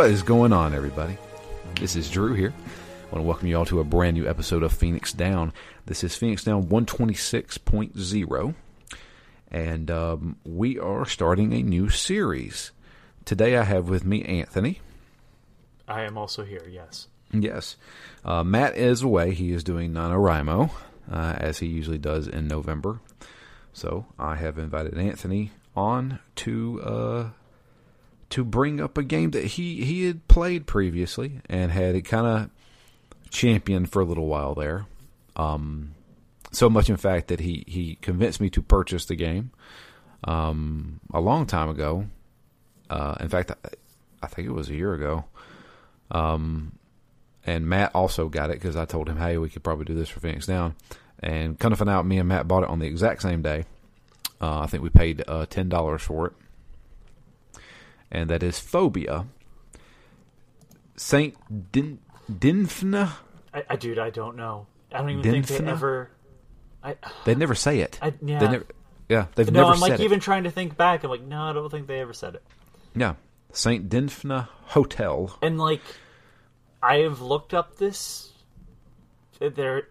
What is going on, everybody? This is Drew here. I want to welcome you all to a brand new episode of Phoenix Down. This is Phoenix Down 126.0, and um, we are starting a new series. Today I have with me Anthony. I am also here, yes. Yes. Uh, Matt is away. He is doing NaNoWriMo, uh, as he usually does in November. So I have invited Anthony on to uh, to bring up a game that he, he had played previously and had it kind of championed for a little while there. Um, so much, in fact, that he, he convinced me to purchase the game um, a long time ago. Uh, in fact, I, I think it was a year ago. Um, and Matt also got it because I told him, hey, we could probably do this for Phoenix Down. And kind of find out, me and Matt bought it on the exact same day. Uh, I think we paid uh, ten dollars for it, and that is Fobia. Saint Din Dinfna. I, I, dude, I don't know. I don't even think they ever. I, They never say it. I, yeah. They never. Yeah, they've no, never I'm said like it. even trying to think back. I'm like, no, I don't think they ever said it. Yeah, Saint Dinfna Hotel. And like, I have looked up this. Uh, there,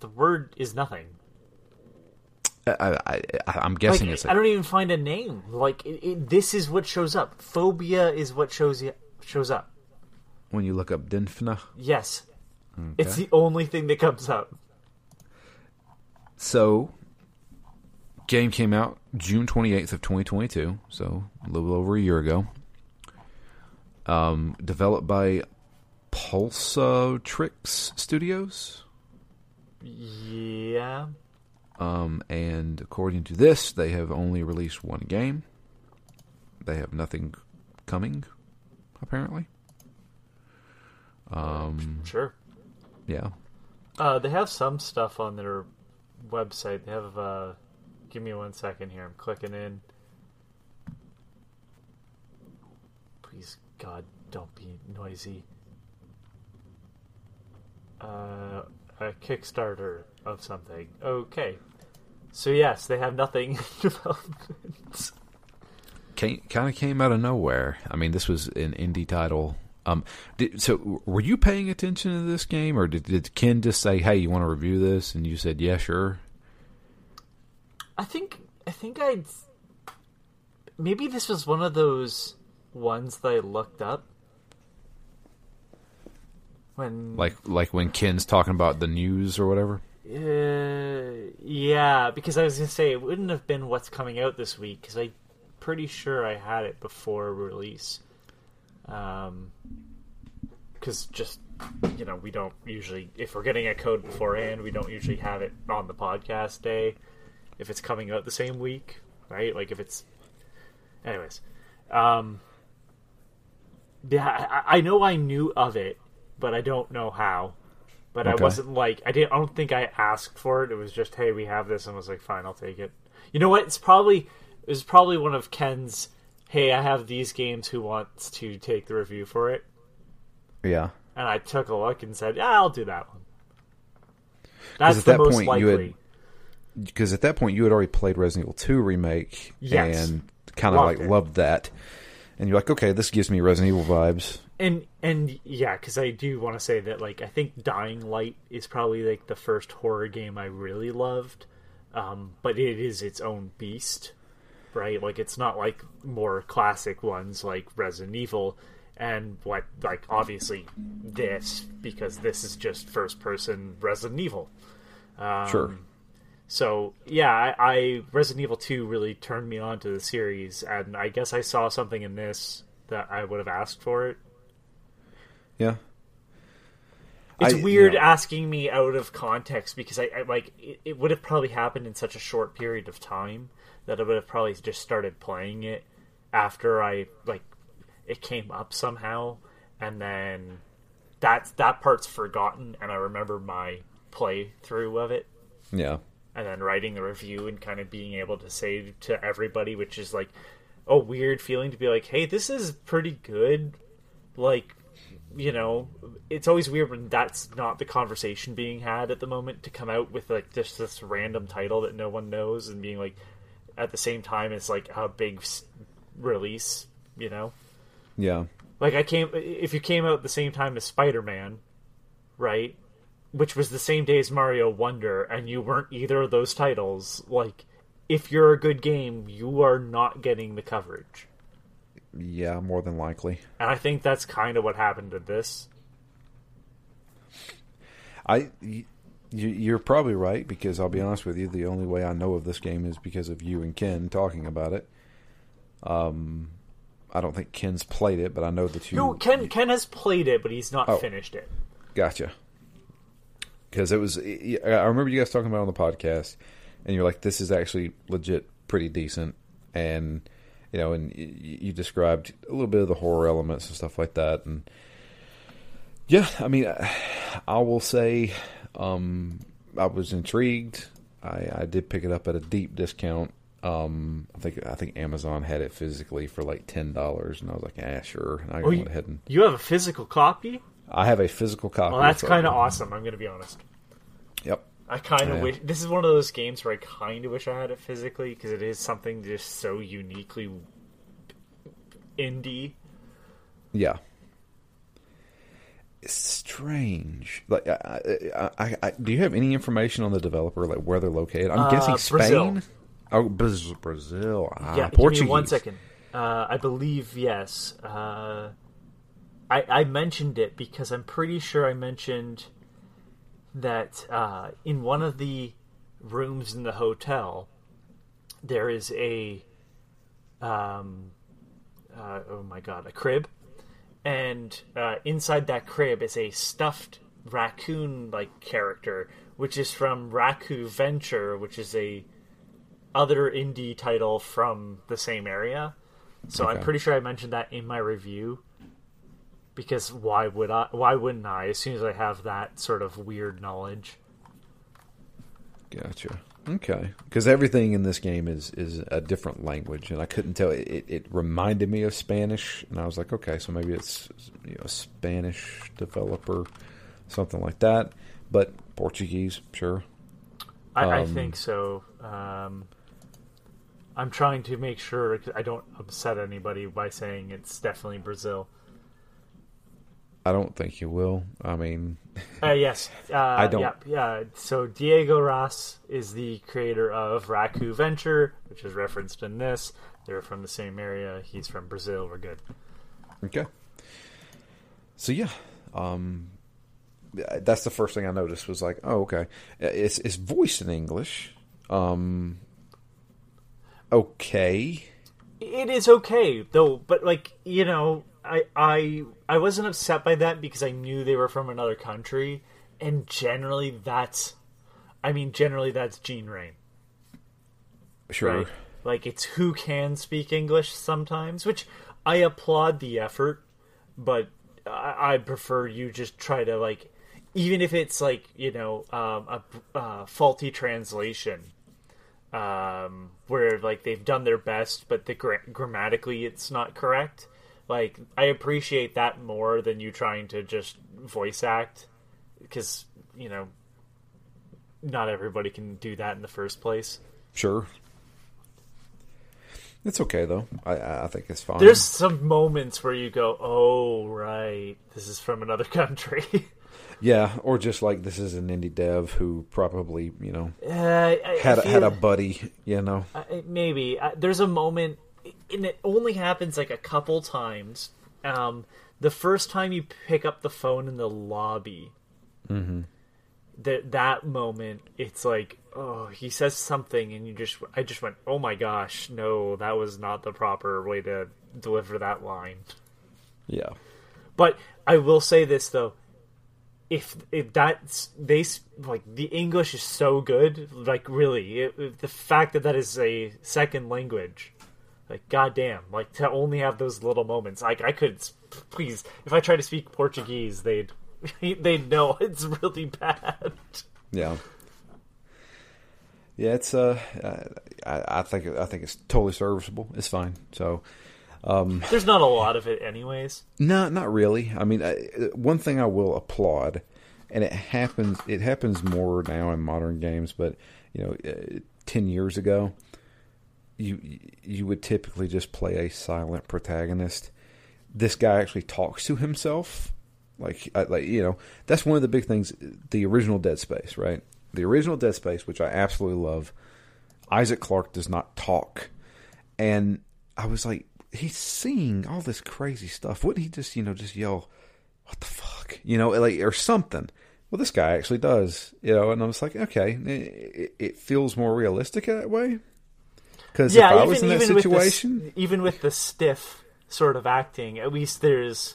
the word is nothing. I, I, I, I'm Like, guessing it's. I don't even find a name. Like, it, it, this is what shows up. Fobia is what shows shows up. when you look up Dinfna. Yes, it's the only thing that comes up. So, game came out June 28th of 2022, so a little over a year ago. Um, developed by Pulsatrix Studios. Yeah, Um, and according to this, they have only released one game. They have nothing coming, apparently. Um, sure. yeah. Uh, they have some stuff on their website. They have. Uh, give me one second here. I'm clicking in. Please, God, don't be noisy. Uh, a Kickstarter of something. Okay. So yes, they have nothing in development. kind of came out of nowhere. I mean, this was an indie title. Um, did, so were you paying attention to this game, or did, did Ken just say, "Hey, you want to review this?" and you said, "Yeah, sure." I think I think I'd maybe this was one of those ones that I looked up when Like like when Ken's talking about the news or whatever. Uh, yeah, because I was gonna say it wouldn't have been what's coming out this week because I'm pretty sure I had it before release. Um, because just you know we don't usually if we're getting a code beforehand we don't usually have it on the podcast day if it's coming out the same week, right? Like if it's, anyways, um, yeah, I, I know I knew of it, but I don't know how. But I wasn't like I didn't. I don't think I asked for it. It was just, hey, we have this, and I was like, fine, I'll take it. You know what? It's probably it was probably one of Ken's. Hey, I have these games. Who wants to take the review for it? Yeah. And I took a look and said, yeah, I'll do that one. That's at the that most point, likely. you had- Because at that point, you had already played Resident Evil 2 remake Yes. and kind of like it. loved that, and you're like, okay, this gives me Resident Evil vibes. And and yeah because i do want to say that like i think dying light is probably like the first horror game i really loved um, but it is its own beast right like it's not like more classic ones like resident evil and what like obviously this because this is just first person resident evil um, Sure. so yeah, I, I Resident Evil Two really turned me on to the series, and I guess I saw something in this that I would have asked for it. Yeah. It's I- weird asking me out of context because I, I like it, it would have probably happened in such a short period of time that I would have probably just started playing it after I like it came up somehow, and then that that part's forgotten, and I remember my playthrough of it. Yeah. and then writing the review and kind of being able to say to everybody, which is like a weird feeling to be like, hey, this is pretty good. Like, you know, it's always weird when that's not the conversation being had at the moment to come out with like just this random title that no one knows and being like, at the same time, it's like a big release, you know? Yeah. Like I came if you came out the same time as Spider Man, right? Which was the same day as Mario Wonder, and you weren't either of those titles, like if you're a good game, you are not getting the coverage. Yeah, more than likely. And I think that's kind of what happened to this. I, you, you're probably right because I'll be honest with you, the only way I know of this game is because of you and Ken talking about it. Um, I don't think Ken's played it, but I know that you. No, Ken you- Ken has played it, but he's not Oh. finished it. Gotcha. Because it was, I remember you guys talking about it on the podcast, and you're like, "This is actually legit, pretty decent," and you know, and you described a little bit of the horror elements and stuff like that, and yeah, I mean, I, I will say, um, I was intrigued. I, I did pick it up at a deep discount. Um, I think I think Amazon had it physically for like ten dollars, and I was like, "Ah, sure." And I Oh, went you, ahead and you have a physical copy? I have a physical copy. Well, that's of kind of awesome. I'm going to be honest. Yep. I kind of Yeah. wish this is one of those games where I kind of wish I had it physically because it is something just so uniquely indie. Yeah. It's strange. Like, I, I, I, do you have any information on the developer, like where they're located? I'm Uh, guessing Spain. Brazil. Oh, Brazil. Ah, yeah, Portuguese. give me one second. Uh, I believe yes. Uh, I I mentioned it because I'm pretty sure I mentioned that uh, in one of the rooms in the hotel there is a um uh, oh my god a crib and uh, inside that crib is a stuffed raccoon like character which is from Raku Venture which is a other indie title from the same area. So I'm pretty sure I mentioned that in my review. Because why would I? Why wouldn't I? As soon as I have that sort of weird knowledge. Gotcha. Okay. Because everything in this game is is a different language, and I couldn't tell. It, it, it reminded me of Spanish, and I was like, okay, so maybe it's you know, a Spanish developer, something like that. But Portuguese, sure. I, I Um, think so. Um, I'm trying to make sure I don't upset anybody by saying it's definitely Brazil. I don't think you will. I mean, Uh, yes. Uh, I don't- Yeah, yeah. So Diego Ross is the creator of Raku Venture, which is referenced in this. They're from the same area. He's from Brazil. We're good. Okay. So yeah, um, that's the first thing I noticed was like, oh, okay, it's it's voiced in English. Um, okay, It is okay though, but like you know, I I I wasn't upset by that because I knew they were from another country, and generally that's, I mean, generally that's Gene Rain. sure, right? Like it's who can speak English sometimes, which I applaud the effort, but I, I prefer you just try to like, even if it's like you know um, a uh, faulty translation, um, where like they've done their best, but the gra- grammatically it's not correct. Like I appreciate that more than you trying to just voice act, because you know, not everybody can do that in the first place. sure. It's okay though. I I think it's fine. There's some moments where you go, "Oh, right, this is from another country." yeah, or just like this is an indie dev who probably you know uh, I, had I a, had a buddy, you know. I- maybe there's a moment, and it only happens like a couple times. Um, the first time you pick up the phone in the lobby, Mm-hmm. that that moment, it's like, oh, he says something, and you just, I just went, oh my gosh, no, that was not the proper way to deliver that line. Yeah, But I will say this though, if if that's they like the English is so good, like really, it, the fact that that is a second language, like goddamn, like to only have those little moments, like I could please, if I try to speak Portuguese, they'd they'd know it's really bad. yeah, yeah. It's uh, I, I think I think it's totally serviceable. It's fine. So. Um, there's not a lot of it, anyways. No, not really. I mean, I, one thing I will applaud, and it happens. It happens more now in modern games, but you know, uh, ten years ago, you you would typically just play a silent protagonist this guy actually talks to himself. Like, like you know, that's one of the big things. The original Dead Space, right? The original Dead Space, which I absolutely love. Isaac Clarke does not talk, and I was like, he's seeing all this crazy stuff. Wouldn't he just, you know, just yell, "What the fuck," you know, like or something? Well, this guy actually does, you know, and I was like, okay, it, it feels more realistic that way. Because yeah, if I even, was in that even situation, with the, even with the stiff sort of acting, at least there's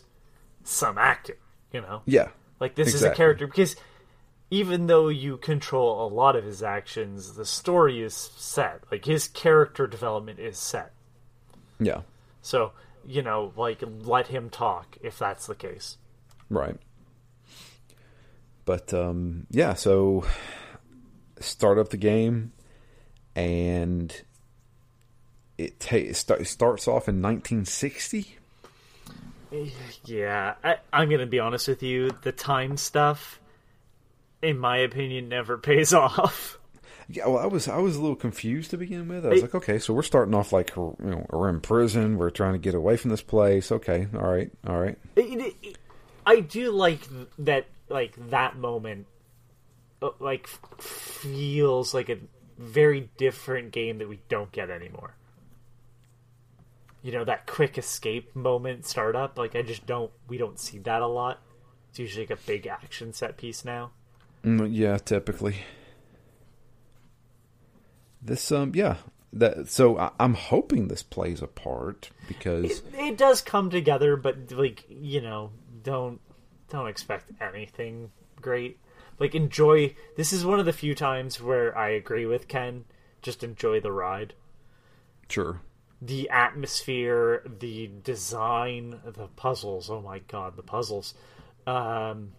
some acting, you know. yeah, Like this is a character because even though you control a lot of his actions, the story is set. Like his character development is set. yeah, So, you know, like let him talk if that's the case. right. But um, yeah, so start up the game, and it, ta- it, start, it starts off in 1960. Yeah, I, I'm gonna be honest with you. The time stuff, in my opinion, never pays off. Yeah, well, I was I was a little confused to begin with. I was like, okay, so we're starting off like you know we're in prison. We're trying to get away from this place. Okay, all right, all right. It- it- it- I do like that, like that moment, uh, like feels like a very different game that we don't get anymore. You know that quick escape moment startup. Like I just don't. We don't see that a lot. It's usually like a big action set piece now. Mm, yeah, typically. This um yeah that so I, I'm hoping this plays a part because It, it does come together, but like you know, don't don't expect anything great. Like enjoy. This is one of the few times where I agree with Ken. Just enjoy the ride. sure the atmosphere, the design, the puzzles. Oh my god, the puzzles. Um,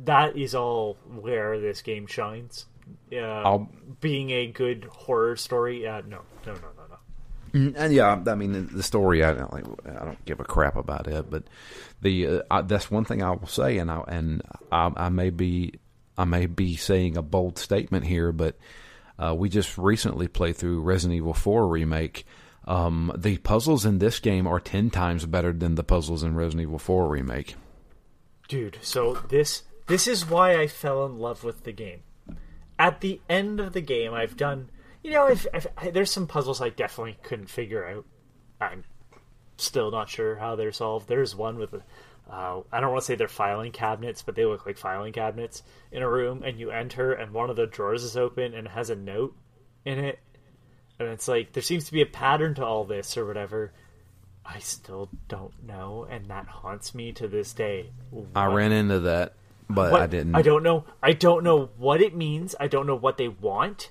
that is all where this game shines. Uh, being a good horror story. Uh, no, no, no, no, no. Mm, and yeah I mean the story I don't like I don't give a crap about it but the uh, I, that's one thing I will say and I and I, I may be I may be saying a bold statement here but uh, we just recently played through Resident Evil 4 remake um, the puzzles in this game are 10 times better than the puzzles in Resident Evil 4 remake Dude, so this this is why I fell in love with the game. At the end of the game, I've done, you know, there's some puzzles I definitely couldn't figure out. I'm still not sure how they're solved. There's one with, a, uh, I don't want to say they're filing cabinets, but they look like filing cabinets in a room, and you enter, and one of the drawers is open and has a note in it, and it's like there seems to be a pattern to all this or whatever. I still don't know, and that haunts me to this day. I ran into that but what- I didn't I don't know. I don't know what it means. I don't know what they want.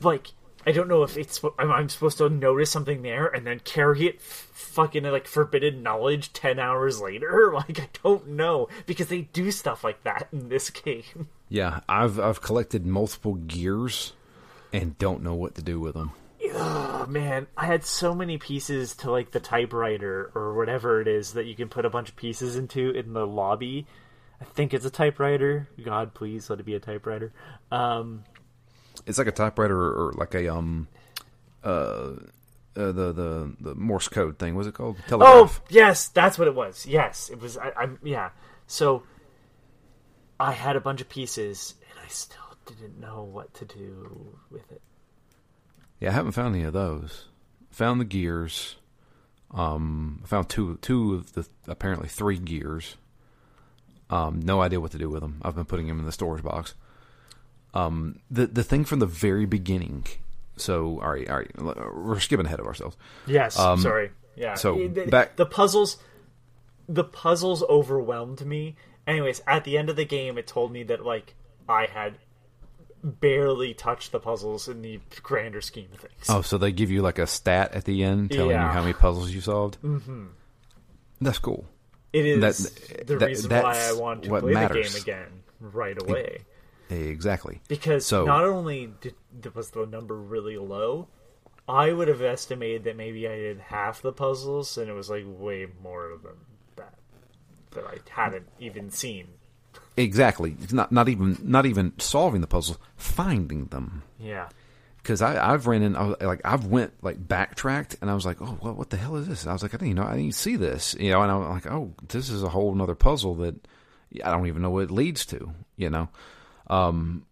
Like, I don't know if it's. I'm, supposed to notice something there and then carry it, f- fucking like forbidden knowledge ten hours later. Like, I don't know because they do stuff like that in this game. yeah I've I've collected multiple gears and don't know what to do with them Oh man, I had so many pieces to like the typewriter or whatever it is that you can put a bunch of pieces into in the lobby. I think it's a typewriter. God, please let it be a typewriter. Um, It's like a typewriter or, or like a um uh, uh the the the Morse code thing. Was it called? Telegraph. Oh yes, that's what it was. Yes, it was. I, I'm yeah. So I had a bunch of pieces, and I still didn't know what to do with it. Yeah, I haven't found any of those. Found the gears. Um, I found two two of the apparently three gears. Um, no idea what to do with them. I've been putting them in the storage box. Um, the the thing from the very beginning. So, all right, all right, we're skipping ahead of ourselves. Yes, sorry. Yeah. Um, so, the, back- the puzzles, the puzzles overwhelmed me. Anyways, at the end of the game, it told me that like I had barely touch the puzzles in the grander scheme of things. Oh, so they give you like a stat at the end telling Yeah. you how many puzzles you solved. Mm-hmm. That's cool. it is that- the that- reason why I wanted to play matters. the game again right away. Exactly. Because So- not only did, was the number really low, I would have estimated that maybe I did half the puzzles, and it was like way more than that that I hadn't even seen. Exactly. It's not not even not even solving the puzzles, finding them. Yeah, because I I've ran in I was, like I've went like backtracked and I was like oh well, what the hell is this? I was like I didn't you know I didn't see this you know and I'm like oh this is a whole another puzzle that I don't even know what it leads to you know, um,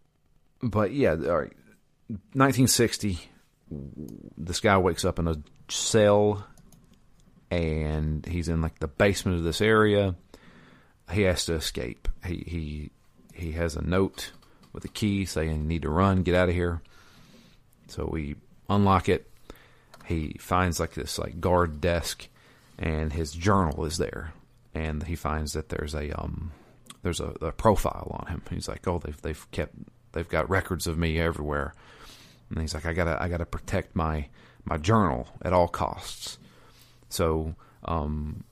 but yeah all right, 1960 this guy wakes up in a cell and he's in like the basement of this area. He has to escape. He he he has a note with a key saying you need to run, get out of here. So we unlock it. He finds like this like guard desk and his journal is there. And he finds that there's a um there's a, a profile on him. He's like, Oh, they've they've kept they've got records of me everywhere. And he's like, I gotta I gotta protect my my journal at all costs. So um,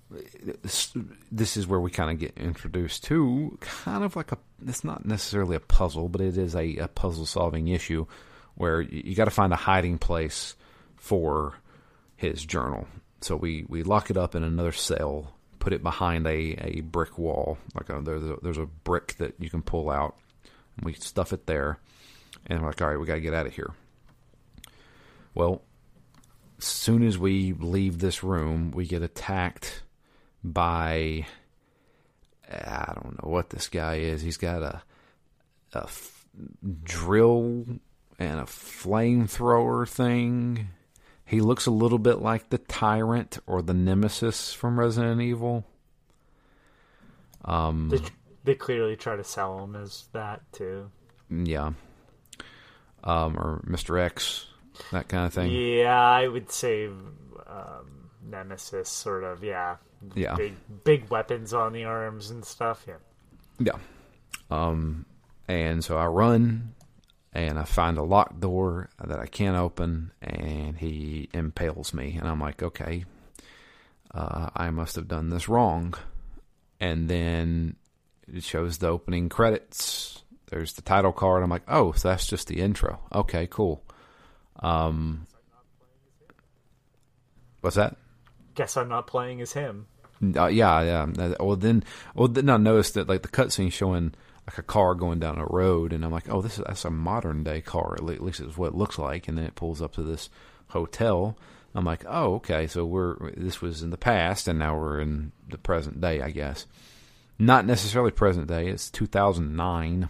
this, is where we kind of get introduced to kind of like a it's not necessarily a puzzle, but it is a, a puzzle solving issue where you, you got to find a hiding place for his journal. So we, we lock it up in another cell, put it behind a, a brick wall, like a, there's a, there's a brick that you can pull out. And we stuff it there, and we're like, all right, we got to get out of here. Well, as soon as we leave this room, we get attacked by I don't know what this guy is. He's got a a f- drill and a flamethrower thing. He looks a little bit like the tyrant or the nemesis from Resident Evil. Um, They, they clearly try to sell him as that too. yeah, um, or Mister X, that kind of thing. Yeah, I would say um, Nemesis, sort of. Yeah, Yeah. Big big weapons on the arms and stuff. Yeah. Yeah. Um, and so I run and I find a locked door that I can't open, and he impales me. And I'm like, okay, uh, I must have done this wrong. And then it shows the opening credits. There's the title card. I'm like, oh, so that's just the intro. Okay, cool. Um, what's that? Guess I'm not playing as him. Uh, yeah, yeah. Uh, Well, then, well, then I noticed that like the cutscene showing like a car going down a road, and I'm like, oh, this is that's a modern day car. At least it's what it looks like. And then it pulls up to this hotel. I'm like, oh, okay. So we're this was in the past, and now we're in the present day, I guess. Not necessarily present day. It's 2009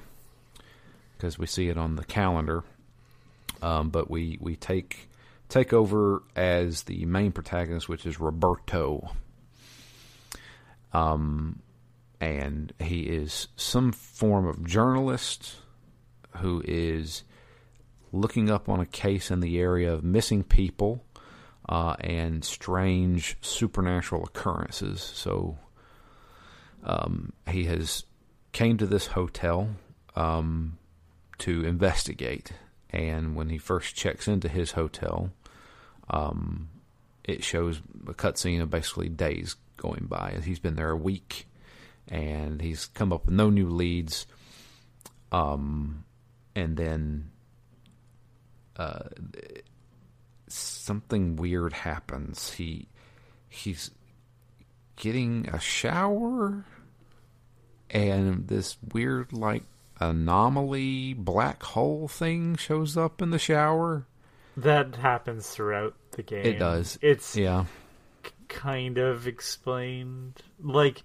because we see it on the calendar. Um, but we we take take over as the main protagonist, which is Roberto. Um, and he is some form of journalist who is looking up on a case in the area of missing people uh, and strange supernatural occurrences. So um, he has came to this hotel um, to investigate, and when he first checks into his hotel, um, it shows a cutscene of basically days going by. He's been there a week, and he's come up with no new leads. Um, and then uh, something weird happens. He he's getting a shower, and this weird like anomaly black hole thing shows up in the shower. That happens throughout the game. It does. It's Yeah. Kind of explained. Like,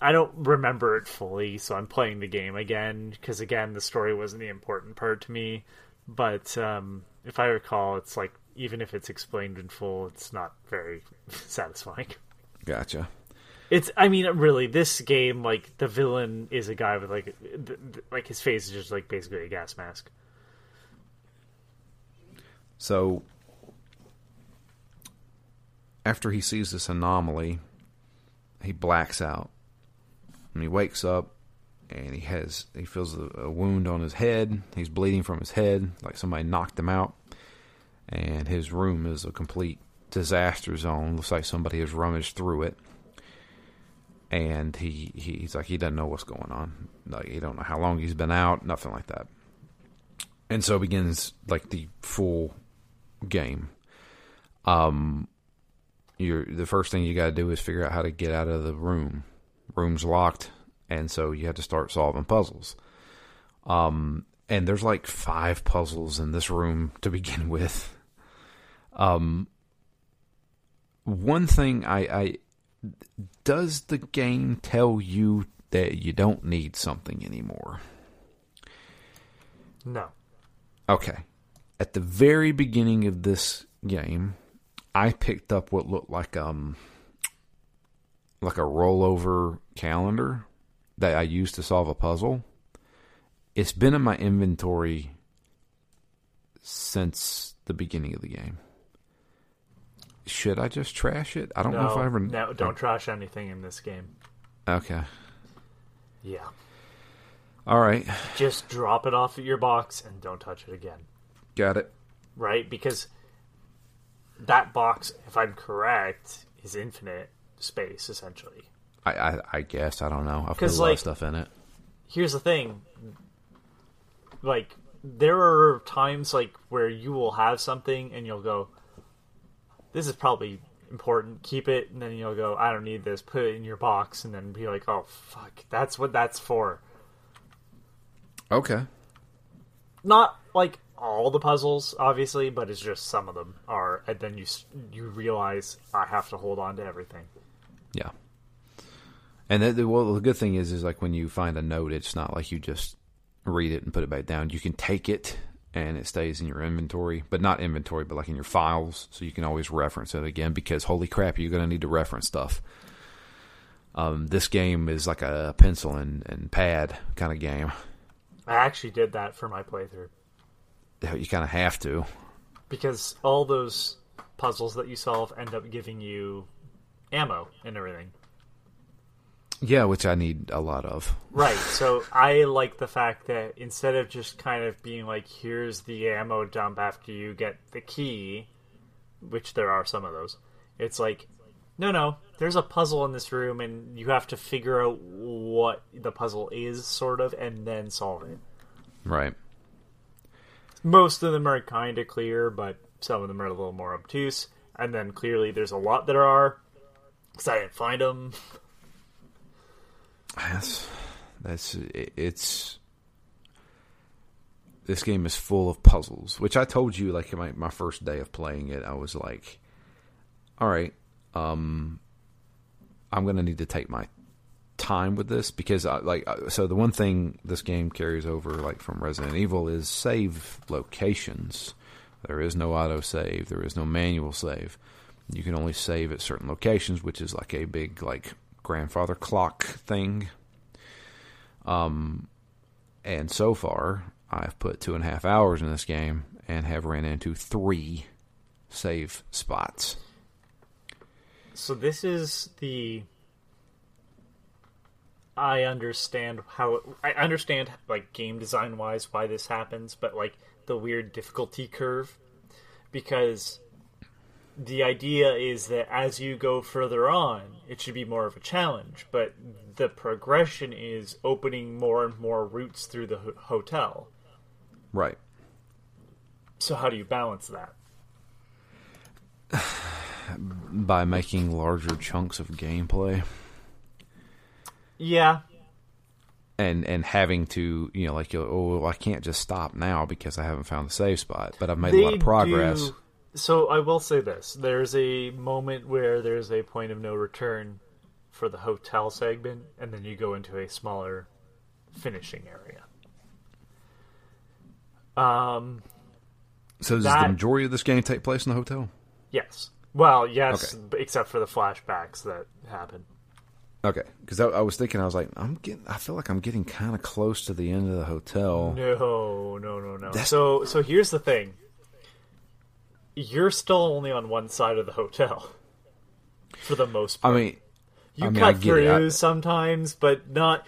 I don't remember it fully, so I'm playing the game again because again, the story wasn't the important part to me. But um, if I recall, it's like even if it's explained in full, it's not very satisfying. Gotcha. It's, I mean, really, this game, like the villain is a guy with like, th- th- like his face is just like basically a gas mask. So after he sees this anomaly, he blacks out. And he wakes up and he has he feels a, a wound on his head. He's bleeding from his head like somebody knocked him out. And his room is a complete disaster zone. Looks like somebody has rummaged through it. And he, he he's like he doesn't know what's going on. Like he don't know how long he's been out, nothing like that. And so begins like the full game. Um, you're the first thing you got to do is figure out how to get out of the room. Room's locked, and so you have to start solving puzzles. Um, and there's like five puzzles in this room to begin with. Um, one thing I, I does the game tell you that you don't need something anymore? No. Okay. At the very beginning of this game, I picked up what looked like um like a rollover calendar that I used to solve a puzzle. It's been in my inventory since the beginning of the game. Should I just trash it? I don't know if I ever. No, don't trash anything in this game. Okay. Yeah. All right. Just drop it off at your box and don't touch it again. Got it. Right? Because that box, if I'm correct, is infinite space essentially. I I, I guess I don't know. I've put a lot like- of stuff in it. Here's the thing. Like there are times like where you will have something and you'll go this is probably important, keep it and then you'll go I don't need this, put it in your box and then be like, "Oh fuck, that's what that's for." Okay. not like all the puzzles obviously but it's just some of them are and then you you realize i have to hold on to everything Yeah. And the, the, well, the good thing is, is like when you find a note, it's not like you just read it and put it back down. You can take it and it stays in your inventory, but not inventory, but like in your files, so you can always reference it again. Because holy crap, you're going to need to reference stuff. Um, this game is like a pencil and, and pad kind of game. i actually did that for my playthrough You kind of have to. because all those puzzles that you solve end up giving you ammo and everything Yeah, which I need a lot of. right so i like the fact that instead of just kind of being like here's the ammo dump after you get the key which there are some of those it's like no no there's a puzzle in this room and you have to figure out what the puzzle is sort of and then solve it Right. Most of them are kind of clear but some of them are a little more obtuse. And then clearly there's a lot that are because i didn't find them That's that's it- it's this game is full of puzzles, which I told you like my my first day of playing it, I was like, all right, um I'm to need to take my time with this because I like so the one thing this game carries over like from Resident Evil is save locations. There is no auto save, there is no manual save. You can only save at certain locations, which is like a big like grandfather clock thing. Um, and so far, I've put two and a half hours in this game and have ran into three save spots. So this is the I understand how I understand like game design wise why this happens, but like the weird difficulty curve because the idea is that as you go further on, it should be more of a challenge, but the progression is opening more and more routes through the ho- hotel. Right. So how do you balance that? By making larger chunks of gameplay Yeah, and and having to you know like oh well, I can't just stop now because I haven't found the safe spot, but I've made a lot of progress. do- So I will say this: there's a moment where there's a point of no return for the hotel segment, and then you go into a smaller finishing area. Um. So does that- the majority of this game take place in the hotel? Yes. Well, yes, Okay. except for the flashbacks that happen. Okay, because I, I was thinking, I was like, I'm getting, I feel like I'm getting kind of close to the end of the hotel. No, no, no, no. That's- So, so here's the thing: you're still only on one side of the hotel for the most part. I mean, You I mean, cut through. I- sometimes, but not.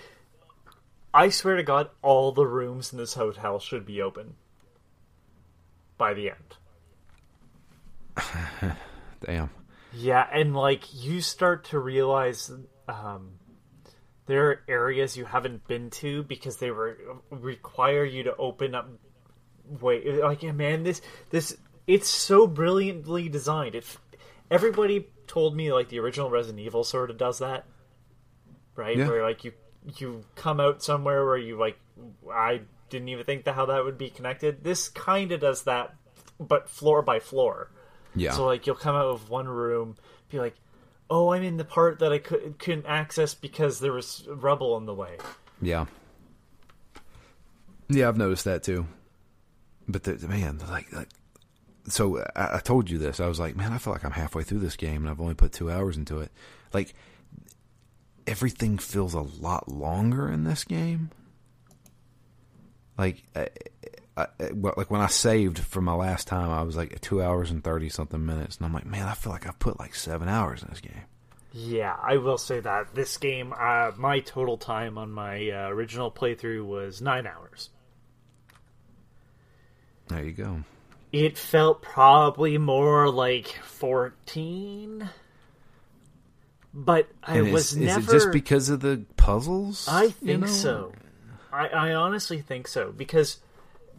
I swear to God, all the rooms in this hotel should be open by the end. damn. Yeah, and like you start to realize um, there are areas you haven't been to because they re- require you to open up. Wait, like yeah, man, this this it's so brilliantly designed. It everybody told me like the original Resident Evil sort of does that, right? Yeah. Where like you you come out somewhere where you like I didn't even think that how that would be connected. This kind of does that, but floor by floor. Yeah. So like you'll come out of one room, be like, "Oh, I'm in the part that I could, couldn't access because there was rubble in the way." Yeah. Yeah, I've noticed that too. But the, man, like, like so I, I told you this. I was like, man, I feel like I'm halfway through this game and I've only put two hours into it. Like everything feels a lot longer in this game. Like, I, I, like when I saved for my last time, I was like two hours and thirty something minutes, and I'm like, man, I feel like I've put like seven hours in this game. Yeah, I will say that this game, uh, my total time on my uh, original playthrough was nine hours. There you go. It felt probably more like fourteen, but I was never. Is it just because of the puzzles? I think you know? so. I, I honestly think so because,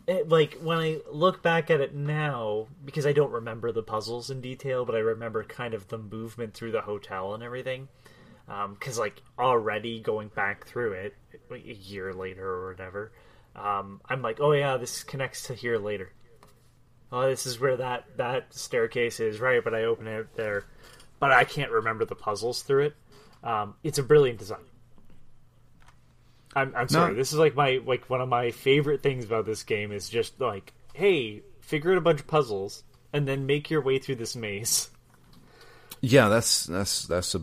it, like, when I look back at it now, because I don't remember the puzzles in detail, but I remember kind of the movement through the hotel and everything. Because, like, already going back through it a year later or whatever, um, I'm like, oh yeah, this connects to here later. Oh, this is where that that staircase is, right? But I open it there, but I can't remember the puzzles through it. Um, it's a brilliant design. I'm, I'm sorry. No. This is like my like one of my favorite things about this game is just like, hey, figure out a bunch of puzzles and then make your way through this maze. Yeah, that's that's that's a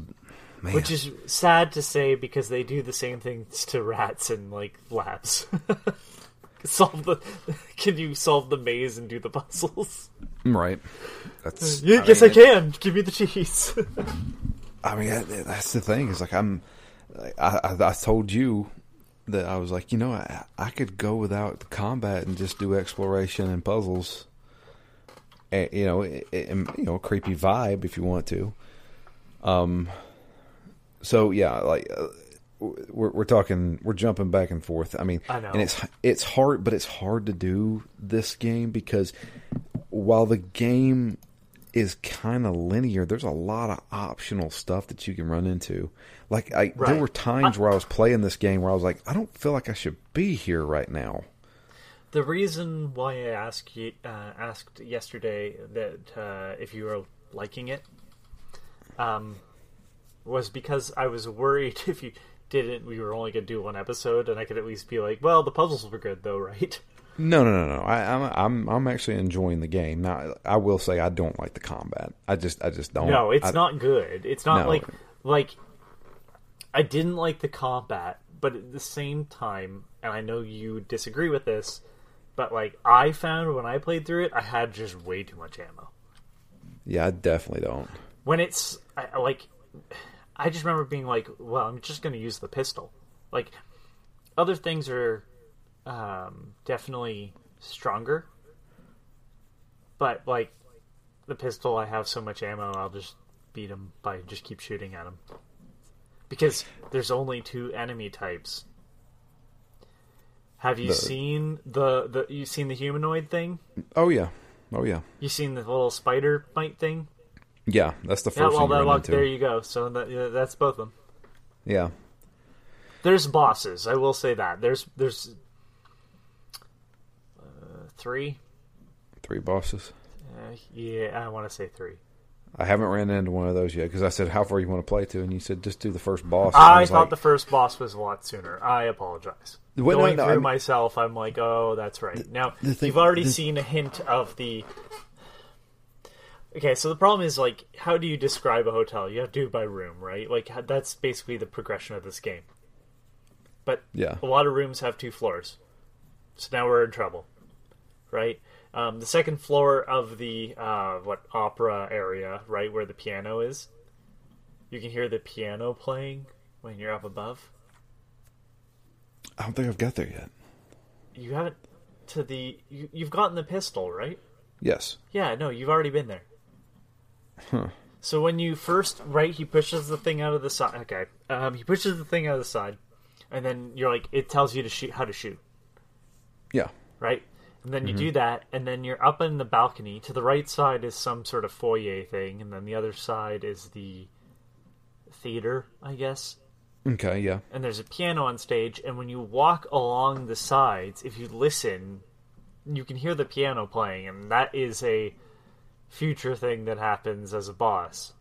man. Which is sad to say because they do the same things to rats in like labs. solve the can you solve the maze and do the puzzles? right. That's Yeah, I yes, mean, I can. Give me the cheese. I mean, that's the thing. Is like I'm. I, I I told you that I was like, you know, I I could go without the combat and just do exploration and puzzles. And, you know, it, it- and, you know, creepy vibe if you want to. Um. So yeah, like uh, we're we're talking, we're jumping back and forth. I mean, I know. and it's it's hard, but it's hard to do this game because while the game is kind of linear, there's a lot of optional stuff that you can run into. Like I, there were times where I was playing this game where I was like, I don't feel like I should be here right now. The reason why I asked you, uh, asked yesterday that uh, if you were liking it, um, was because I was worried if you didn't, we were only going to do one episode, and I could at least be like, well, the puzzles were good though, right? No, no, no, no. I, I'm I'm I'm actually enjoying the game. Now, I will say I don't like the combat. I just I just don't. No, it's I- not good. It's not No. like like I didn't like the combat, but at the same time, and I know you disagree with this, but like I found when I played through it, I had just way too much ammo. Yeah, I definitely don't. when it's I, I like i just remember being like well i'm just going to use the pistol like other things are um, definitely stronger but like the pistol i have so much ammo i'll just beat him by just keep shooting at him because there's only two enemy types have you The- seen the the you seen the humanoid thing Oh yeah, oh yeah, you seen the little spider bite thing yeah. That's the first yeah, well, that, there you go. So that, that's both of them. Yeah, There's bosses. I will say that. There's there's three. three bosses. Uh, yeah, I want to say three. I haven't ran into one of those yet because I said, "How far you want to play to?" And you said, "Just do the first boss." And I thought like, the first boss was a lot sooner. I apologize. No, Going no, through I mean- myself, I'm like, oh, that's right. Now the thing- you've already the- seen a hint of the. Okay, so the problem is like, how do you describe a hotel? You have to do it by room, right? Like that's basically the progression of this game. But Yeah. a lot of rooms have two floors, so now we're in trouble, right? Um, the second floor of the uh, what opera area, right where the piano is, you can hear the piano playing when you're up above. I don't think I've got there yet. You haven't to the you, you've gotten the pistol, right? Yes. Yeah, no, you've already been there. So when you first right, he pushes the thing out of the side. Okay, um, he pushes the thing out of the side, and then you're like, it tells you to shoot how to shoot, Yeah. right? And then you mm-hmm. do that, and then you're up in the balcony. To the right side is some sort of foyer thing, and then the other side is the theater, I guess. Okay, yeah. and there's a piano on stage. And when you walk along the sides, if you listen, you can hear the piano playing, and that is a future thing that happens as a boss.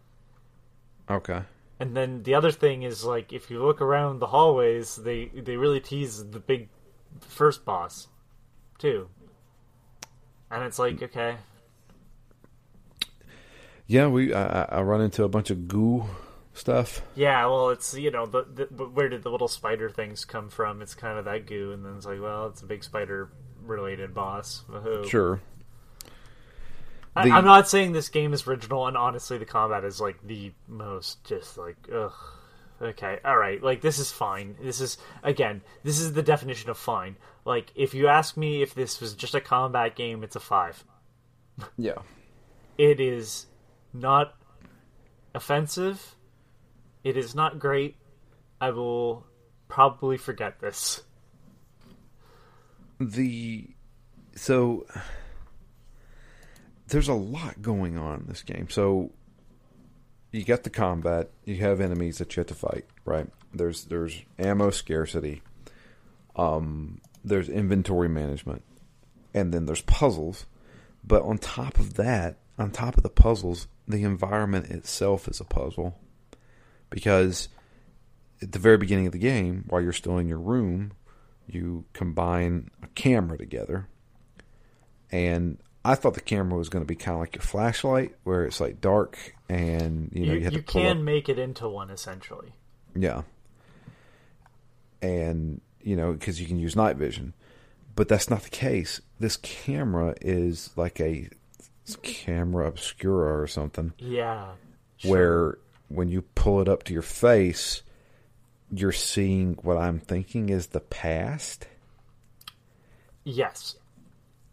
Okay. And then the other thing is like if you look around the hallways, they they really tease the big first boss too. And it's like okay, Yeah, we I, I run into a bunch of goo stuff. yeah, well, it's you know the, the but where did the little spider things come from? It's kind of that goo, and then it's like well, it's a big spider related boss. Sure. I, The- I'm not saying this game is original, and honestly, the combat is like the most just like ugh. Okay, all right. Like this is fine. This is again, this is the definition of fine. Like if you ask me if this was just a combat game, it's a five. Yeah. It is not offensive. It is not great. I will probably forget this. The so there's a lot going on in this game. So you got the combat, you have enemies that you have to fight, right? There's there's ammo scarcity. Um there's inventory management. And then there's puzzles. But on top of that, on top of the puzzles, the environment itself is a puzzle. Because at the very beginning of the game, while you're still in your room, you combine a camera together. And I thought the camera was going to be kind of like your flashlight, where it's like dark and you know You, you, have you to pull can up. make it into one essentially. Yeah. And, you know, because you can use night vision. But that's not the case. This camera is like a camera obscura or something, Yeah. sure. where when you pull it up to your face, you're seeing what I'm thinking is the past. yes.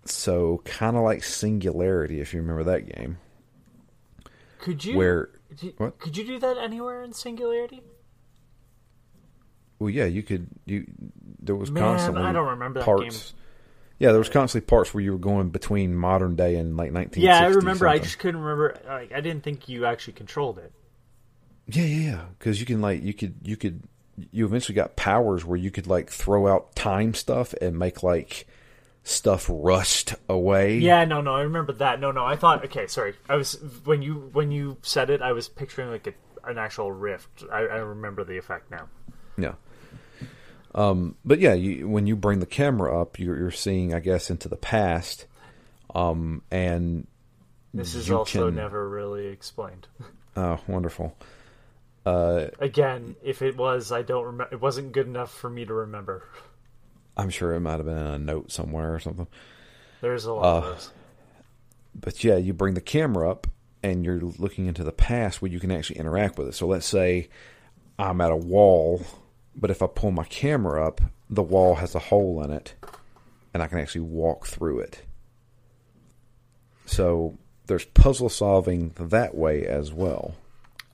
So, kind of like Singularity, if you remember that game, Could you where, what? Could you do that anywhere in Singularity? Well, yeah, you could, you, there was Man, constantly I don't remember that parts. Yeah, there was constantly parts where you were going between modern day and like 1960s. Yeah, I remember. I just couldn't remember. Like, I didn't think you actually controlled it. Yeah, yeah, yeah. Because you can like you could you could you eventually got powers where you could like throw out time stuff and make like stuff rust away. Yeah, no, no, I remember that. No, no, I thought. Okay, sorry. I was when you when you said it, I was picturing like a, an actual rift. I, I remember the effect now. Yeah. Um, but yeah, you, when you bring the camera up, you're, you're seeing, I guess, into the past. Um, and This is also can- never really explained. oh, wonderful. Uh, Again, if it was, I don't remember. It wasn't good enough for me to remember. I'm sure it might have been in a note somewhere or something. There's a lot of Uh, those. but yeah, you bring the camera up and you're looking into the past where you can actually interact with it. So let's say I'm at a wall, but if I pull my camera up, the wall has a hole in it and I can actually walk through it. So there's puzzle solving that way as well.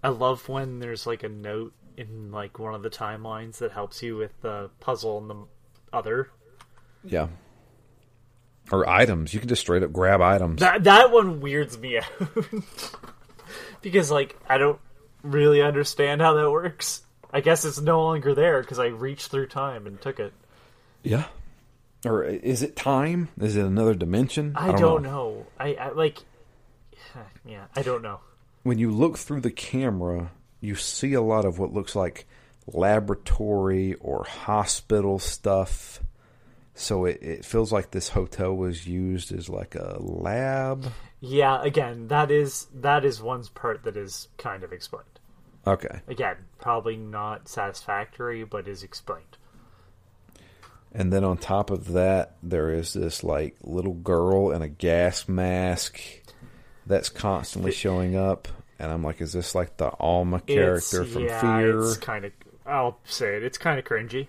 I love when there's like a note in like one of the timelines that helps you with the puzzle and the other. Yeah. Or items. You can just straight up grab items. That that one weirds me out because like I don't really understand how that works. I guess it's no longer there because I reached through time and took it. yeah. Or is it time? Is it another dimension? I, don't, know. I, I like. Yeah, I don't know. when you look through the camera, you see a lot of what looks like laboratory or hospital stuff. So it, it feels like this hotel was used as like a lab. Yeah, again, that is that is one's part that is kind of explained. Okay. Again, probably not satisfactory, but is explained. And then on top of that, there is this like little girl in a gas mask that's constantly showing up. And I'm like, is this like the Alma character It's- from yeah, Fear? It's kind of. I'll say it. It's kind of cringy.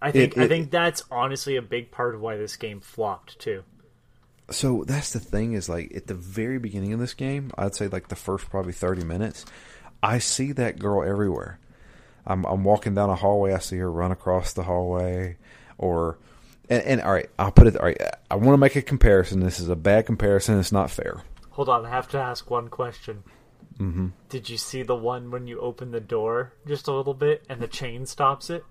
I think. It- I think that's honestly a big part of why this game flopped too. So that's the thing is like at the very beginning of this game, I'd say like the first probably 30 minutes, I see that girl everywhere. I'm I'm walking down a hallway, I see her run across the hallway or and, and all right, I'll put it all right. I want to make a comparison. This is a bad comparison. It's not fair. Hold on, I have to ask one question. Mm-hmm. Did you see the one when you open the door just a little bit and the chain stops it?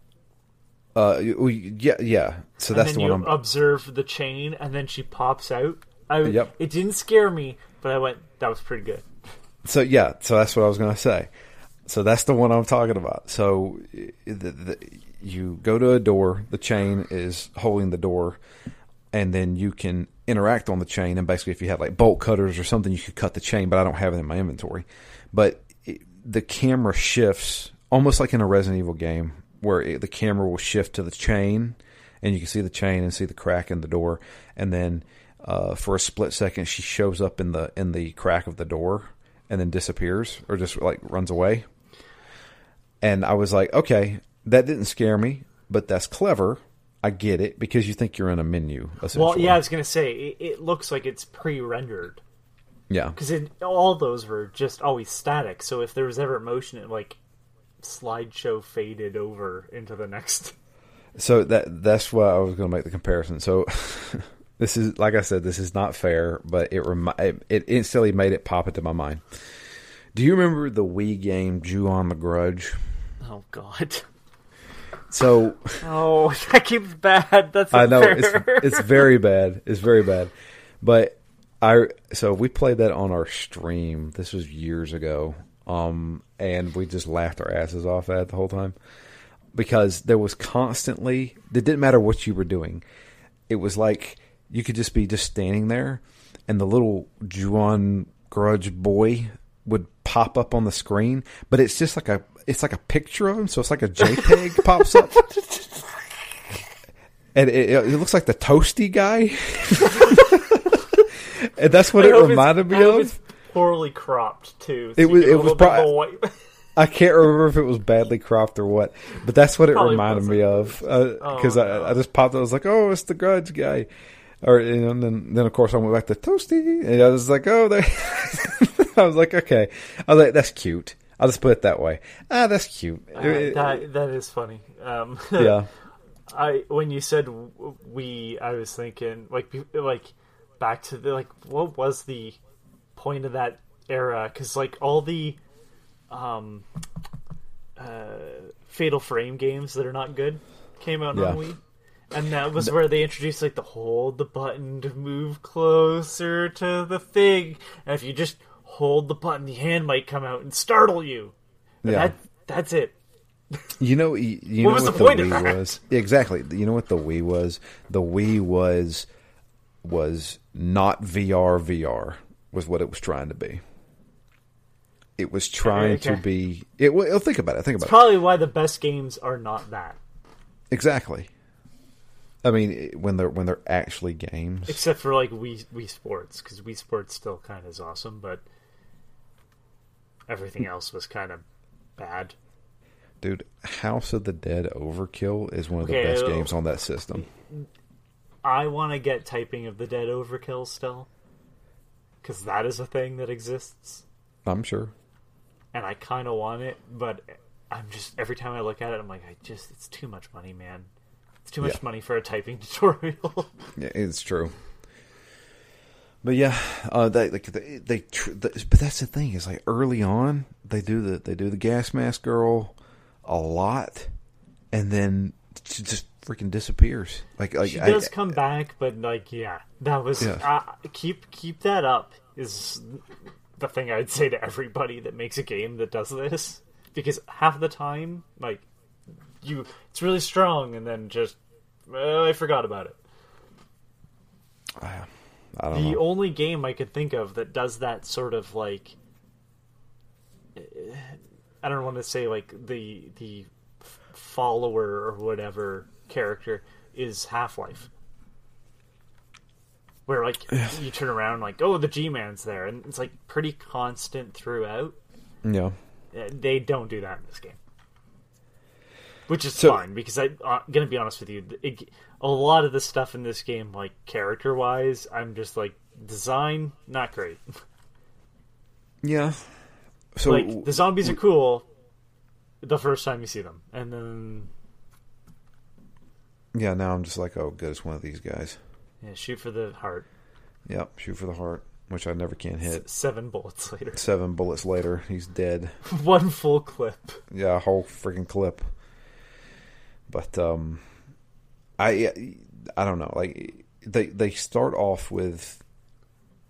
Uh, yeah, yeah. So that's the you I'm. observe the chain and then she pops out. I, Yep. It didn't scare me, but I went, that was pretty good. So yeah, so that's what I was going to say. So that's the one I'm talking about. So the, the, you go to a door, the chain is holding the door, and then you can interact on the chain. And basically, if you had like bolt cutters or something, you could cut the chain. But I don't have it in my inventory. But it, the camera shifts almost like in a Resident Evil game, where it, the camera will shift to the chain, and you can see the chain and see the crack in the door, and then. Uh, for a split second, she shows up in the in the crack of the door, and then disappears or just like runs away. And I was like, okay, that didn't scare me, but that's clever. I get it because you think you're in a menu. Well, yeah, I was going to say, it, it looks like it's pre rendered. yeah, Because all those were just always static. So if there was ever motion, it like slideshow faded over into the next. So that that's why I was going to make the comparison. So this is like I said, this is not fair, but it remi- it, it instantly made it pop into my mind. Do you remember the Wii game Ju-On the Grudge? Oh, God. So Oh, that keeps bad. That's I know it's it's very bad. It's very bad. But I so we played that on our stream. This was years ago. Um and we just laughed our asses off at it the whole time. Because there was constantly it didn't matter what you were doing. It was like you could just be just standing there and the little Ju-On grudge boy would pop up on the screen, but it's just like a it's like a picture of him, so it's like a JPEG pops up and it, it looks like the toasty guy. and that's what I it reminded me of. Poorly cropped too. It was- it was little bit pro- white- I can't remember if it was badly cropped or what, but that's what it Probably reminded me of. Uh, because Oh, I. I just popped. I was like, "Oh, it's the Grudge guy," or you know, and then then of course I went back to Toasty, and I was like, "Oh, there." I was like, "Okay," I was like, "That's cute." I'll just put it that way. Ah, that's cute. Uh, that that is funny. Um, yeah, I when you said we, I was thinking like like back to the like what was the point of that era? Because like all the um uh Fatal Frame games that are not good came out Yeah. on Wii. And that was where they introduced like the hold the button to move closer to the thing, and if you just hold the button, the hand might come out and startle you. And Yeah. that that's it. You know, you, you What know was what the the, point of that? was exactly. You know what the Wii was? The Wii was was not VR. VR was what it was trying to be. It was trying to Okay. be. It. Well, think about it. Think about it. Probably why the best games are not that. Exactly. I mean, when they're when they're actually games. except for like Wii Wii Sports because Wii Sports still kind of is awesome, but everything else was kind of bad. Dude, House of the Dead Overkill is one of Okay, the best uh, games on that system. I want to get typing of the Dead Overkill still because that is a thing that exists, I'm sure. and I kind of want it, but I'm just every time I look at it, I'm like, I just it's too much money, man. It's too much Yeah. money for a typing tutorial. Yeah, it's true. But yeah, uh, they like they, they tr- the, but that's the thing is like early on they do the they do the gas mask girl a lot, and then she just freaking disappears. Like like she I- does come back, but like, yeah, that was Yeah. uh, keep keep that up is the thing I'd say to everybody that makes a game that does this because half the time, like, you it's really strong, and then just I forgot about it. I, The know. only game I could think of that does that sort of like I don't want to say like the the follower or whatever character is Half Life, where like you turn around like oh the G man's there and it's like pretty constant throughout. Yeah, Uh, They don't do that in this game, which is So- fine because I'm uh, gonna be honest with you. It, a lot of the stuff in this game, like character wise, I'm just like design not great. yeah. So like the zombies are cool the first time you see them, and then yeah, now I'm just like, oh, good, it's one of these guys. yeah, shoot for the heart. Yep, shoot for the heart. which I never can hit. Seven bullets later. Seven bullets later, he's dead. One full clip. Yeah, a whole freaking clip. But um, I I don't know. Like they they start off with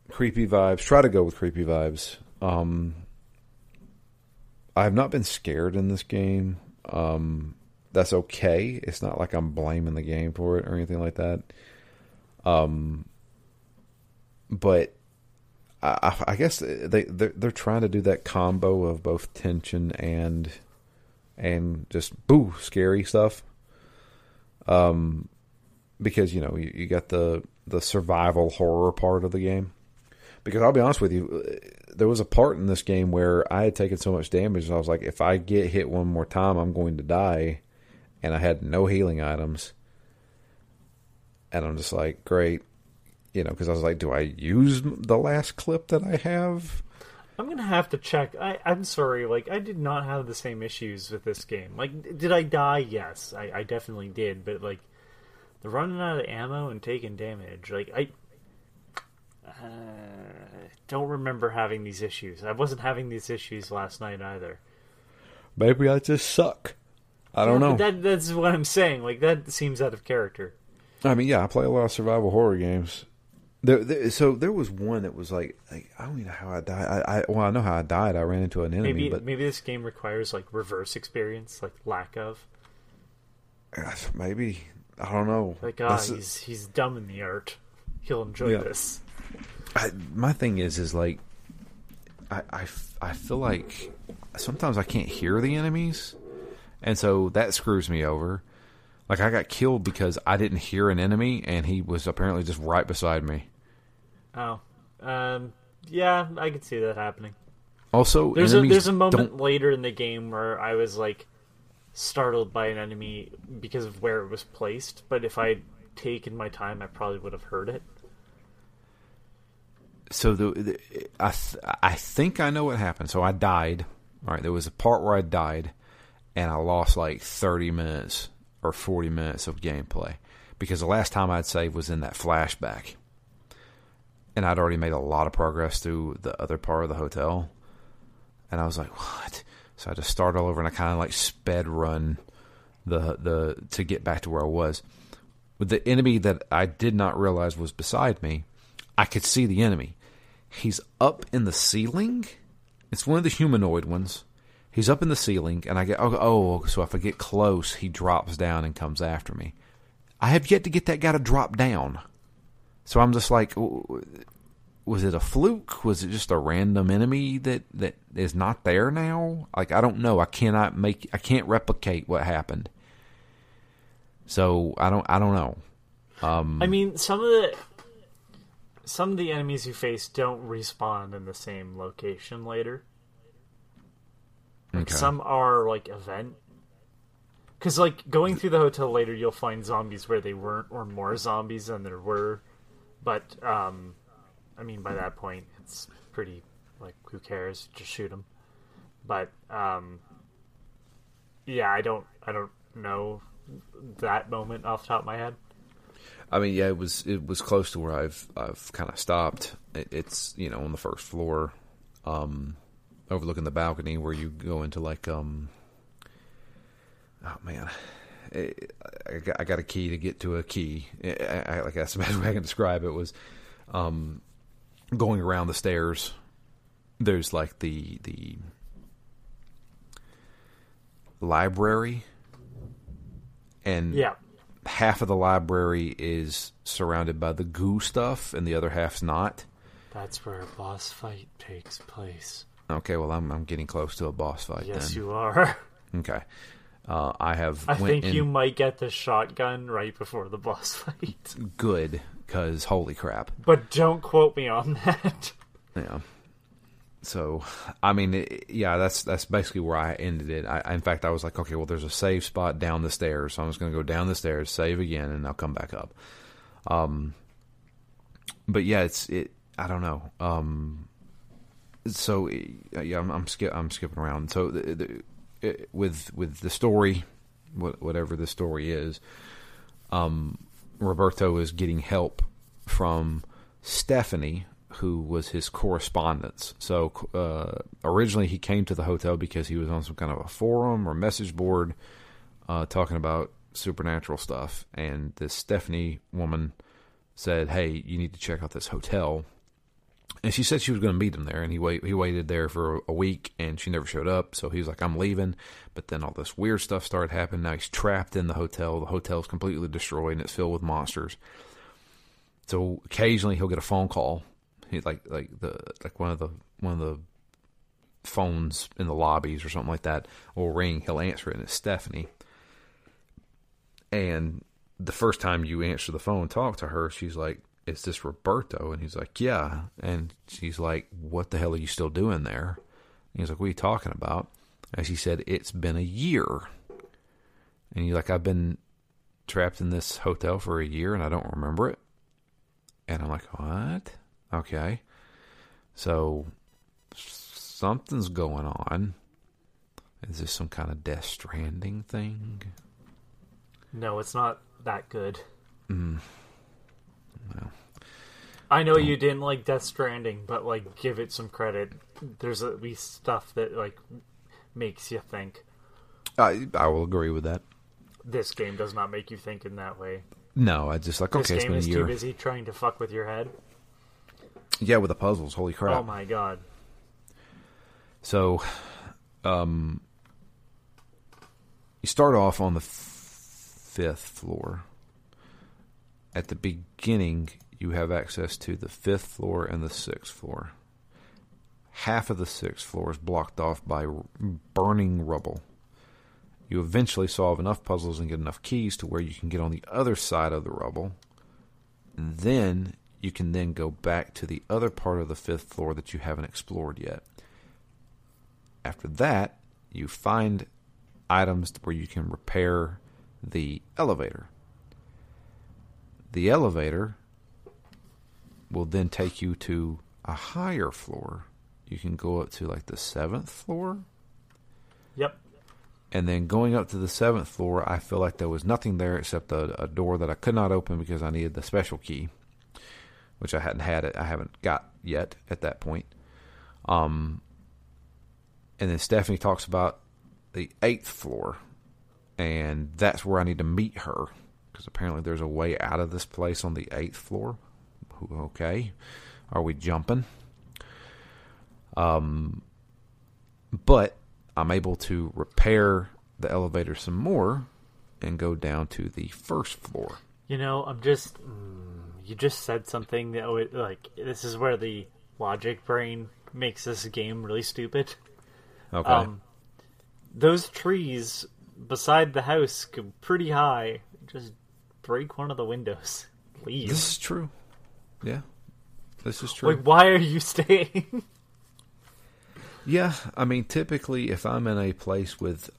creepy vibes. Try to go with creepy vibes. Um, I have not been scared in this game. Um, that's okay. It's not like I'm blaming the game for it or anything like that. Um, but I, I guess they they're, they're trying to do that combo of both tension and and just boo scary stuff. Um, because you know you, you got the the survival horror part of the game. Because I'll be honest with you, there was a part in this game where I had taken so much damage, I was like, if I get hit one more time, I'm going to die, and I had no healing items. And I'm just like, great, you know, because I was like, do I use the last clip that I have? I'm gonna have to check. I, I'm sorry, like I did not have the same issues with this game. Like, did I die? Yes, I, I definitely did. But like, the running out of ammo and taking damage, like I uh, don't remember having these issues. I wasn't having these issues last night either. Maybe I just suck. I don't Yeah, know. That that's what I'm saying. Like that seems out of character. I mean, yeah, I play a lot of survival horror games. There, there, so there was one that was like, like I don't even know how I died. I, I well, I know how I died. I ran into an enemy, Maybe but maybe this game requires like reverse experience, like lack of. uh, maybe I don't know. Like ah, That's- he's he's dumb in the art. He'll enjoy Yeah. this. I, my thing is, is like, I I feel like sometimes I can't hear the enemies, and so that screws me over. Like I got killed because I didn't hear an enemy, and he was apparently just right beside me. Oh, um, yeah, I could see that happening. Also, There's a there's a moment don't- later in the game where I was like startled by an enemy because of where it was placed, but if I'd taken my time, I probably would have heard it. so the, the I th- I think I know what happened. So I died. All right, there was a part where I died, and I lost like thirty minutes or forty minutes of gameplay because the last time I'd saved was in that flashback, and I'd already made a lot of progress through the other part of the hotel, and I was like, what? So I just started all over, and I kind of like sped run the the to get back to where I was. With the enemy that I did not realize was beside me, I could see the enemy. He's up in the ceiling. It's one of the humanoid ones. He's up in the ceiling, and I get oh, oh so if I get close, he drops down and comes after me. I have yet to get that guy to drop down. So I'm just like, was it a fluke? Was it just a random enemy that that is not there now? Like I don't know. I cannot make. I can't replicate what happened. So I don't. I don't know. Um, I mean, some of the some of the enemies you face don't respawn in the same location later. Like Okay. some are like event. Because like going through the hotel later, you'll find zombies where they weren't, or more zombies than there were. But um, I mean, by that point, it's pretty like who cares? Just shoot them. But um, yeah, I don't, I don't know that moment off the top of my head. I mean, yeah, it was it was close to where I've I've kind of stopped. It, it's you know on the first floor, um, overlooking the balcony where you go into like um. Oh man, I, I got I got a key to get to a key. I, I, like that's the best way I can describe it was, um, going around the stairs. There's like the the library, and Yeah, half of the library is surrounded by the goo stuff and the other half's not. that's where a boss fight takes place. Okay, well I'm I'm getting close to a boss fight Yes, then. you are. Okay. Uh, I have I think in you might get the shotgun right before the boss fight. good cuz holy crap. But don't quote me on that. Yeah. So, I mean, it, yeah, that's that's basically where I ended it. I, in fact, I was like, okay, well, there's a save spot down the stairs, so I'm just going to go down the stairs, save again, and I'll come back up. Um, but yeah, it's it. I don't know. Um, so yeah, I'm I'm, I'm skipping around. So the, the, it, with with the story, what, whatever the story is, um, Roberto is getting help from Stephanie, who was his correspondence. So uh, originally he came to the hotel because he was on some kind of a forum or message board uh, talking about supernatural stuff, and this Stephanie woman said, "Hey, you need to check out this hotel." And she said she was going to meet him there, and he wait he waited there for a week, and she never showed up. So he was like, "I'm leaving," but then all this weird stuff started happening. Now he's trapped in the hotel. The hotel's completely destroyed, and it's filled with monsters. So occasionally he'll get a phone call, he like like the like one of the one of the phones in the lobbies or something like that will ring. He'll answer it, and it's Stephanie. And the first time you answer the phone, talk to her, she's like, "Is this Roberto?" And he's like, "Yeah." And she's like, "What the hell are you still doing there?" And he's like, "What are you talking about?" And she said, "It's been a year." And he's like, "I've been trapped in this hotel for a year, and I don't remember it." And I'm like, "What?" Okay. So something's going on. Is this some kind of Death Stranding thing? No, it's not that good. Mm. Well, I know you didn't like Death Stranding, but like, give it some credit. There's at least stuff that like makes you think. I I will agree with that. This game does not make you think in that way. No, I just like This okay, it's game been a is too busy trying to fuck with your head. Yeah, with the puzzles. Holy crap! Oh my god. So, um, you start off on the f- fifth floor. At the beginning, you have access to the fifth floor and the sixth floor. Half of the sixth floor is blocked off by burning rubble. You eventually solve enough puzzles and get enough keys to where you can get on the other side of the rubble. And then you can then go back to the other part of the fifth floor that you haven't explored yet. After that, you find items where you can repair the elevator. The elevator will then take you to a higher floor. You can go up to like the seventh floor. Yep. And then going up to the seventh floor, I feel like there was nothing there except a, a door that I could not open because I needed the special key, which I hadn't had it. I haven't got yet at that point. Um, and then Stephanie talks about the eighth floor, and that's where I need to meet her because apparently there's a way out of this place on the eighth floor. Okay, are we jumping? Um, but I'm able to repair the elevator some more and go down to the first floor. You know, I'm just. Mm, you just said something that would, like this is where the logic brain makes this game really stupid. Okay. Um, those trees beside the house go pretty high. Just break one of the windows. Leave. this is true. Yeah. This is true. Like, why are you staying? Yeah, I mean, typically, if I'm in a place with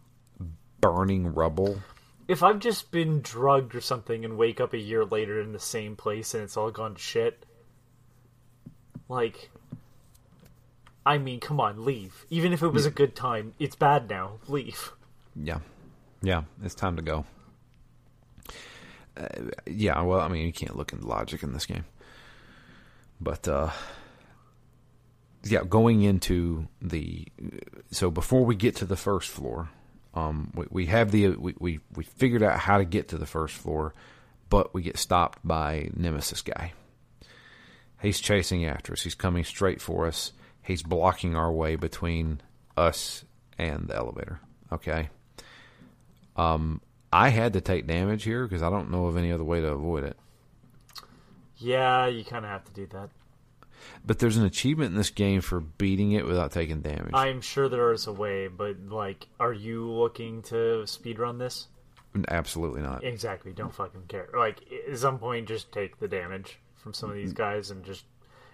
burning rubble, if I've just been drugged or something and wake up a year later in the same place and it's all gone to shit, like, I mean, come on, leave. Even if it was a good time, it's bad now. Leave. yeah, yeah, it's time to go. Uh, yeah, well, I mean, you can't look into logic in this game, but uh, yeah, going into the so before we get to the first floor, um, we, we have the we, we we figured out how to get to the first floor, but we get stopped by Nemesis guy. He's chasing after us. He's coming straight for us. He's blocking our way between us and the elevator. Okay. Um, I had to take damage here because I don't know of any other way to avoid it. Yeah, you kind of have to do that. But there's an achievement in this game for beating it without taking damage. I'm sure there is a way, but, like, are you looking to speedrun this? Absolutely not. Exactly, don't fucking care. Like, at some point, just take the damage from some of these guys and just.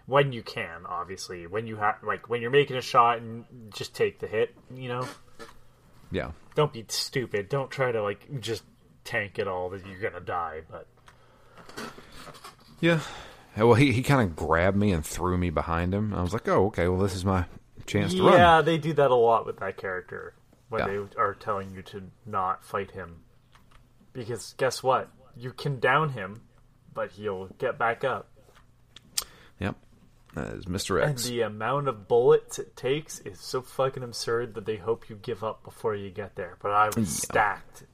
When you can, obviously. When you have. Like, when you're making a shot and just take the hit, you know? Yeah. Don't be stupid. Don't try to like just tank it all that you're gonna die. But Yeah. Yeah, Well, he, he kind of grabbed me and threw me behind him. I was like, oh, okay, well, this is my chance to run. yeah, they do that a lot with that character when Yeah. they are telling you to not fight him. Because guess what? You can down him, but he'll get back up. Yep. That is Mr. X. And the amount of bullets it takes is so fucking absurd that they hope you give up before you get there. But I was stacked.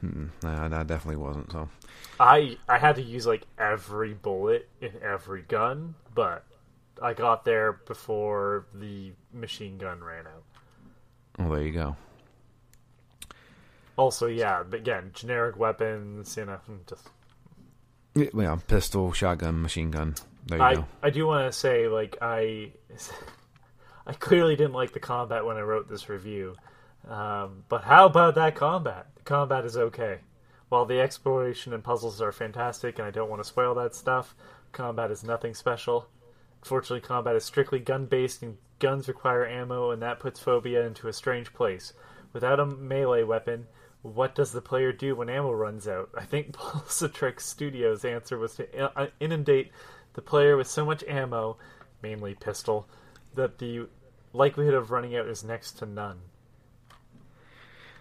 Hmm, nah, I definitely wasn't. So I I had to use like every bullet in every gun, but I got there before the machine gun ran out. well, there you go. Also, yeah, but again, generic weapons, you know, hmm, just Yeah, yeah, pistol, shotgun, machine gun. I go. I do want to say like I I clearly didn't like the combat when I wrote this review, um, but how about that combat? The combat is okay. While the exploration and puzzles are fantastic, and I don't want to spoil that stuff, combat is nothing special. Unfortunately, combat is strictly gun based, and guns require ammo, and that puts Fobia into a strange place. Without a melee weapon, what does the player do when ammo runs out? I think Pulsatrix Studios' answer was to uh, inundate the player with so much ammo, mainly pistol, that the likelihood of running out is next to none.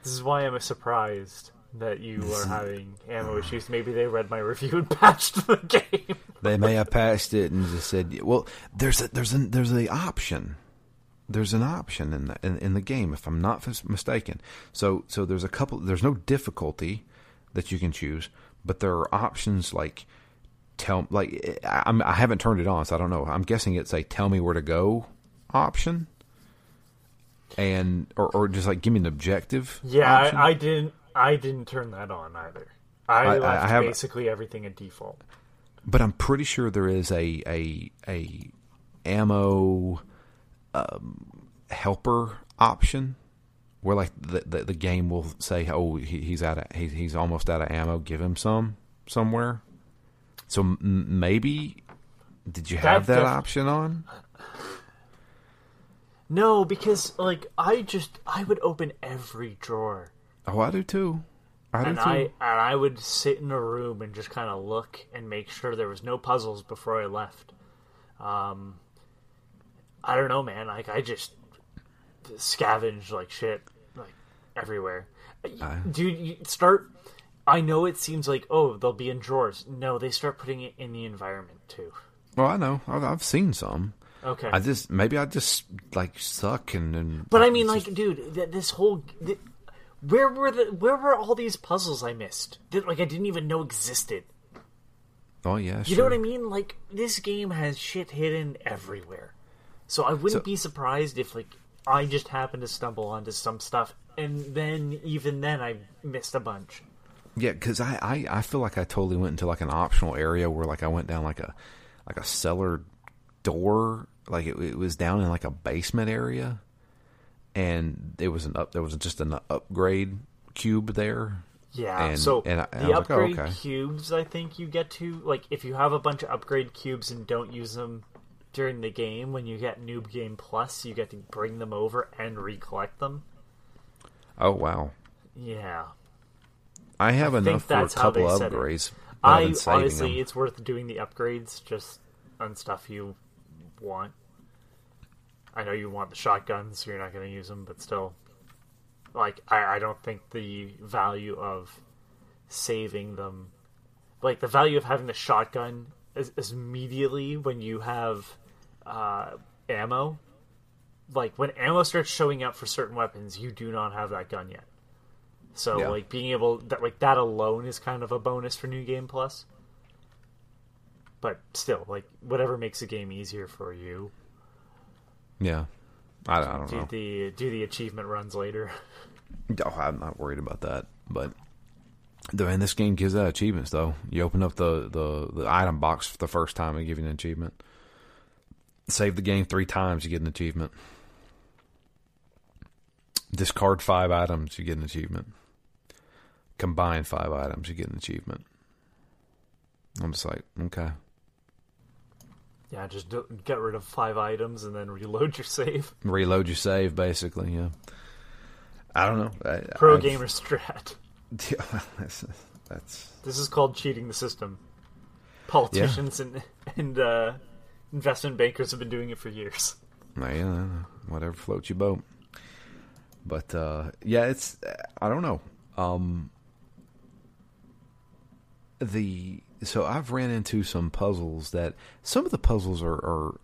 This is why I'm surprised that you are having ammo issues. Maybe they read my review and patched the game. They may have patched it and just said, "Well, there's a, there's an there's the option. There's an option in the in, in the game, if I'm not f- mistaken. So so there's a couple. There's no difficulty that you can choose, but there are options like tell like I, I'm, I haven't turned it on, so I don't know. I'm guessing it's a tell me where to go option, and or or just like give me an objective. Yeah. I, I didn't. I didn't turn that on either. I, I- I have- basically everything at default. but I'm pretty sure there is a a a ammo um, helper option where like the, the the game will say, "Oh, he, he's out of he, he's almost out of ammo. Give him some somewhere." So m- maybe did you have That that option on? No, because like I just I would open every drawer. Oh, I do too. I do and too. I and I would sit in a room and just kind of look and make sure there was no puzzles before I left. Um, I don't know, man. Like I just scavenge like shit, like everywhere. Dude, you start. I know it seems like oh they'll be in drawers. No, they start putting it in the environment too. well, I know. I've, I've seen some. Okay, I just maybe I just like suck and. and but I mean, just- like, dude, th- this whole. Th- where were the where were all these puzzles I missed? That like I didn't even know existed. oh yeah, You sure. know what I mean? Like this game has shit hidden everywhere. So I wouldn't So- be surprised if like I just happened to stumble onto some stuff and then even then I missed a bunch. Yeah, because I, I, I feel like I totally went into like an optional area where like I went down like a like a cellar door, like it, it was down in like a basement area, and it was an up there was just an upgrade cube there. Yeah. And- so and I- and the was like, oh, upgrade okay. cubes I think you get to like if you have a bunch of upgrade cubes and don't use them during the game when you get noob game plus you get to bring them over and recollect them. Oh wow, Yeah. I have think enough for a couple they said it. upgrades. I honestly, them. it's worth doing the upgrades just on stuff you want. I know you want the shotguns, so you're not going to use them, but still, like I, I don't think the value of saving them, like the value of having the shotgun is, is immediately when you have uh, ammo. Like when ammo starts showing up for certain weapons, you do not have that gun yet. So Yeah. like being able that like that alone is kind of a bonus for New Game Plus. But still, like whatever makes the game easier for you, yeah. I, I don't do know. the do the achievement runs later. Oh, I'm not worried about that, but. The, and this game gives out achievements though. You open up the, the, the item box for the first time and give you an achievement. Save the game three times, you get an achievement. Discard five items, you get an achievement. Combine five items, you get an achievement. I'm just like, okay. Yeah, just do, get rid of five items and then reload your save. Reload your save, basically, yeah. I don't know. I, Pro I've- gamer strat. Yeah, that's, that's This is called cheating the system. Politicians and and uh, investment bankers have been doing it for years. yeah, whatever floats your boat. But uh, yeah, it's I don't know. Um, the so I've ran into some puzzles that some of the puzzles are, are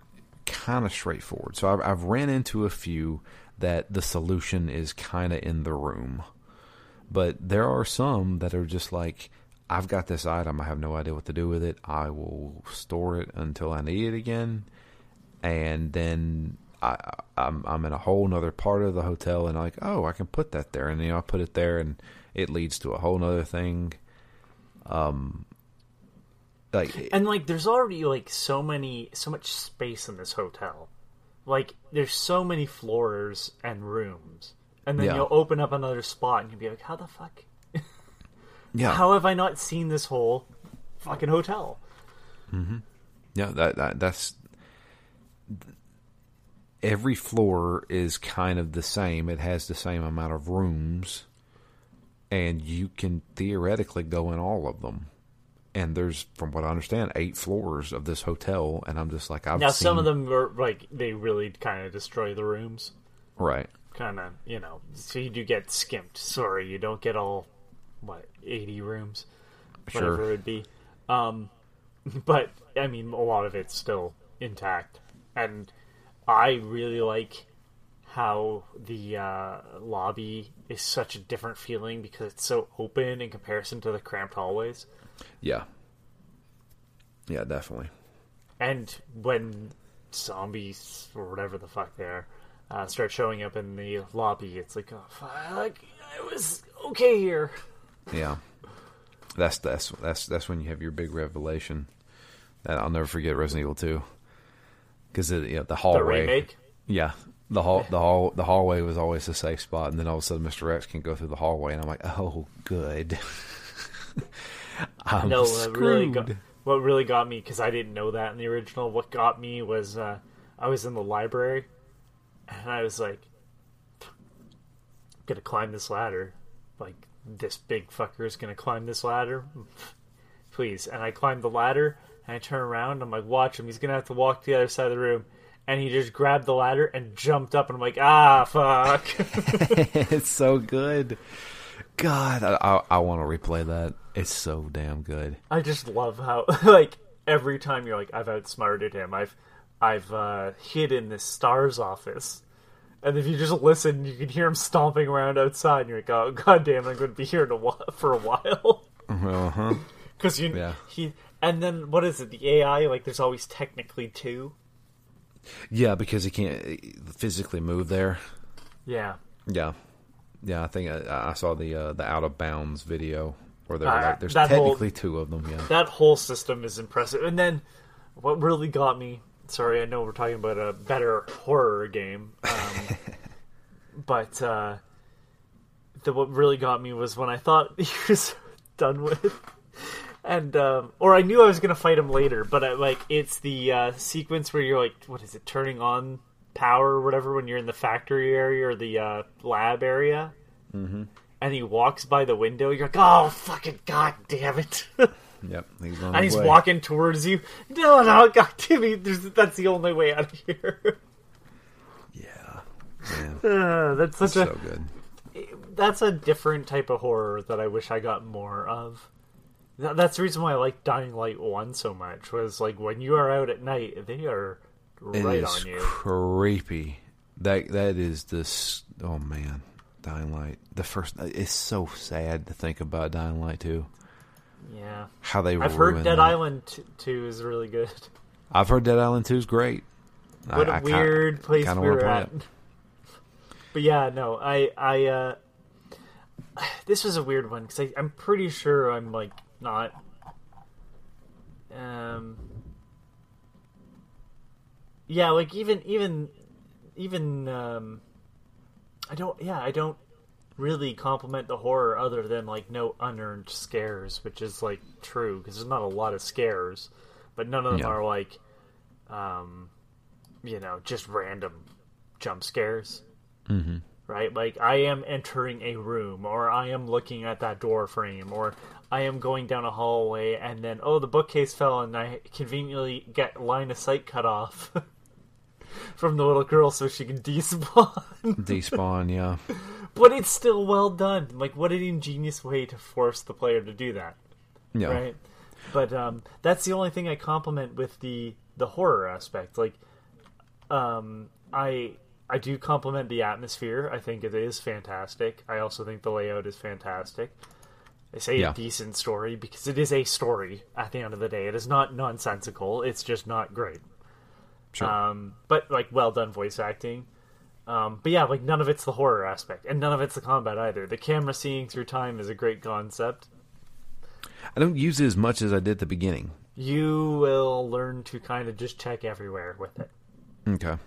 kind of straightforward. So I've, I've ran into a few that the solution is kind of in the room, but there are some that are just like, I've got this item, I have no idea what to do with it. I will store it until I need it again, and then I, I'm I'm in a whole nother part of the hotel, and like, oh, I can put that there, and you know, I put it there, and it leads to a whole nother thing. Um, like And like, there's already like so many, so much space in this hotel. Like, there's so many floors and rooms, and then Yeah. you'll open up another spot, and you'll be like, "How the fuck? yeah, How have I not seen this whole fucking hotel?" mm-hmm. Yeah, that, that that's every floor is kind of the same. It has the same amount of rooms, and you can theoretically go in all of them. And there's, from what I understand, eight floors of this hotel, and I'm just like, I've Now, seen, some of them are like they really kind of destroy the rooms. right? kind of you know so you do get skimped sorry you don't get all what 80 rooms whatever Sure. it would be um but i mean a lot of it's still intact and i really like how the uh, lobby is such a different feeling because it's so open in comparison to the cramped hallways Yeah, yeah, definitely. and when zombies or whatever the fuck they are uh, start showing up in the lobby it's like oh fuck i was okay here Yeah, that's that's that's that's when you have your big revelation. That I'll never forget Resident Evil Two, because you know, the the hallway. remake Yeah, the hall, the hall, the hallway was always a safe spot, and then all of a sudden, Mister X can go through the hallway, and I'm like, oh, good. I'm no what really got, what really got me because i didn't know that in the original what got me was uh, i was in the library and i was like I'm gonna climb this ladder. Like this big fucker is gonna climb this ladder. Please. And i climbed the ladder and i turn around and i'm like watch him. He's gonna have to walk to the other side of the room and he just grabbed the ladder and jumped up and i'm like ah fuck it's so good. God, I, I, I want to replay that. It's so damn good. I just love how like every time you're like I've outsmarted him. I've I've uh, hid in this STARS office. And if you just listen, you can hear him stomping around outside, and you're like, "Oh, god damn, I'm going to be here a for a while." Uh huh. Because you, Yeah. he, and then what is it? The AI, like, there's always technically two. Yeah, because he can't uh, physically move there. Yeah, Yeah, yeah. I think I, I saw the uh, the out of bounds video where they're Uh, like, there's that whole- technically two of them. Yeah. that whole system is impressive. And then what really got me sorry, I know we're talking about a better horror game. Um, but uh the what really got me was when I thought he was done with and um or I knew I was going to fight him later, but I, like it's the uh sequence where you're like what is it turning on power or whatever when you're in the factory area or the uh lab area. Mm-hmm. And he walks by the window. You're like, "Oh, fucking god damn it!" Yep. He's on and he's way. walking towards you. No, no, God damn it! There's, that's the only way out of here. Yeah. Uh, that's such so good. that's a different type of horror that I wish I got more of. Th- That's the reason why I like Dying Light One so much. Was like when you are out at night, they are right on you. creepy. That that is this. Oh man, Dying Light. The first. It's so sad to think about Dying Light too. Yeah, How they. Were. I've heard Dead that. Island t- Two is really good. I've heard Dead Island 2 is great. What a a weird place kinda we were at. it. But yeah, no, I, I, uh, this was a weird one because I'm pretty sure I'm like not, um, yeah, like even, even, even, um, I don't, yeah, I don't really compliment the horror other than like no unearned scares, which is like true because there's not a lot of scares, but none of them Yeah. are like, um, you know, just random jump scares Mm-hmm. right? Like I am entering a room, or I am looking at that door frame, or I am going down a hallway, and then oh, the bookcase fell, and I conveniently get line of sight cut off from the little girl so she can despawn. Despawn, yeah. but it's still well done. Like what an ingenious way to force the player to do that, Yeah. right? But um, that's the only thing I compliment with the the horror aspect. Like Um, I I do compliment the atmosphere. I think it is fantastic. I also think the layout is fantastic. I say Yeah. a decent story because it is a story at the end of the day. It is not nonsensical. It's just not great. Sure. Um, but like well done voice acting. Um, but yeah, like none of it's the horror aspect, and none of it's the combat either. The camera seeing through time is a great concept. I don't use it as much as I did at the beginning. You will learn to kind of just check everywhere with it. Okay.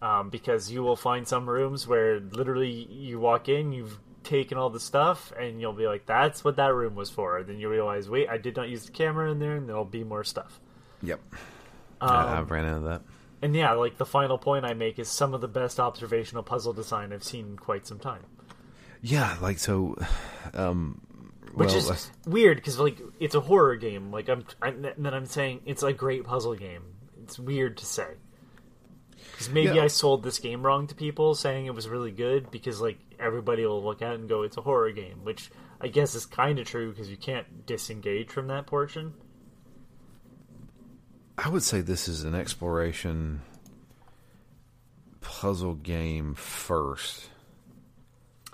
um, because you will find some rooms where literally you walk in, you've taken all the stuff, and you'll be like, "That's what that room was for." And then you realize, "Wait, I did not use the camera in there," and there'll be more stuff. Yep. Um, I, I've ran into that. And yeah, like the final point I make is some of the best observational puzzle design I've seen in quite some time. Yeah, like so. Um, Which well, is that's- weird because like it's a horror game. Like I'm, I'm, and then I'm saying it's a great puzzle game. It's weird to say because maybe Yeah. I sold this game wrong to people, saying it was really good because like everybody will look at it and go, "It's a horror game," which I guess is kind of true because you can't disengage from that portion. I would say this is an exploration puzzle game first,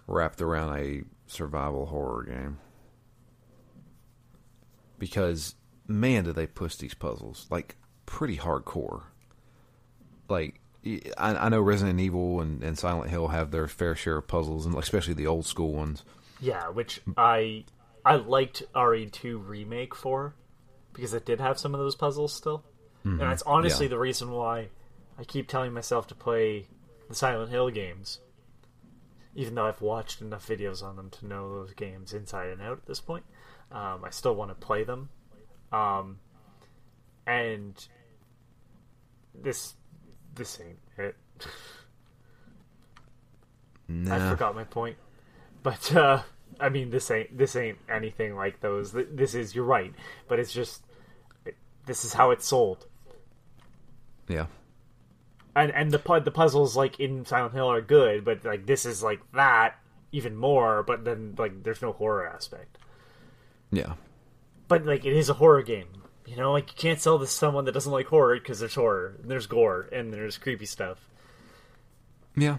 wrapped around a survival horror game. Because man, do they push these puzzles like pretty hardcore. Like I, I know Resident Evil and, and Silent Hill have their fair share of puzzles, and especially the old school ones. Yeah, which I I liked RE2 remake for because it did have some of those puzzles still, and that's honestly Yeah. the reason why I keep telling myself to play the Silent Hill games, even though I've watched enough videos on them to know those games inside and out at this point. Um, I still want to play them, um, and this this ain't it. I forgot my point. But uh I mean this ain't this ain't anything like those. This is you're right, but it's just it, this is how it's sold. yeah, And and the pu- the puzzles like in Silent Hill are good, but like this is like that even more, but then like there's no horror aspect. yeah. But like it is a horror game. You know, like you can't sell this to someone that doesn't like horror because there's horror, and there's gore, and there's creepy stuff. Yeah.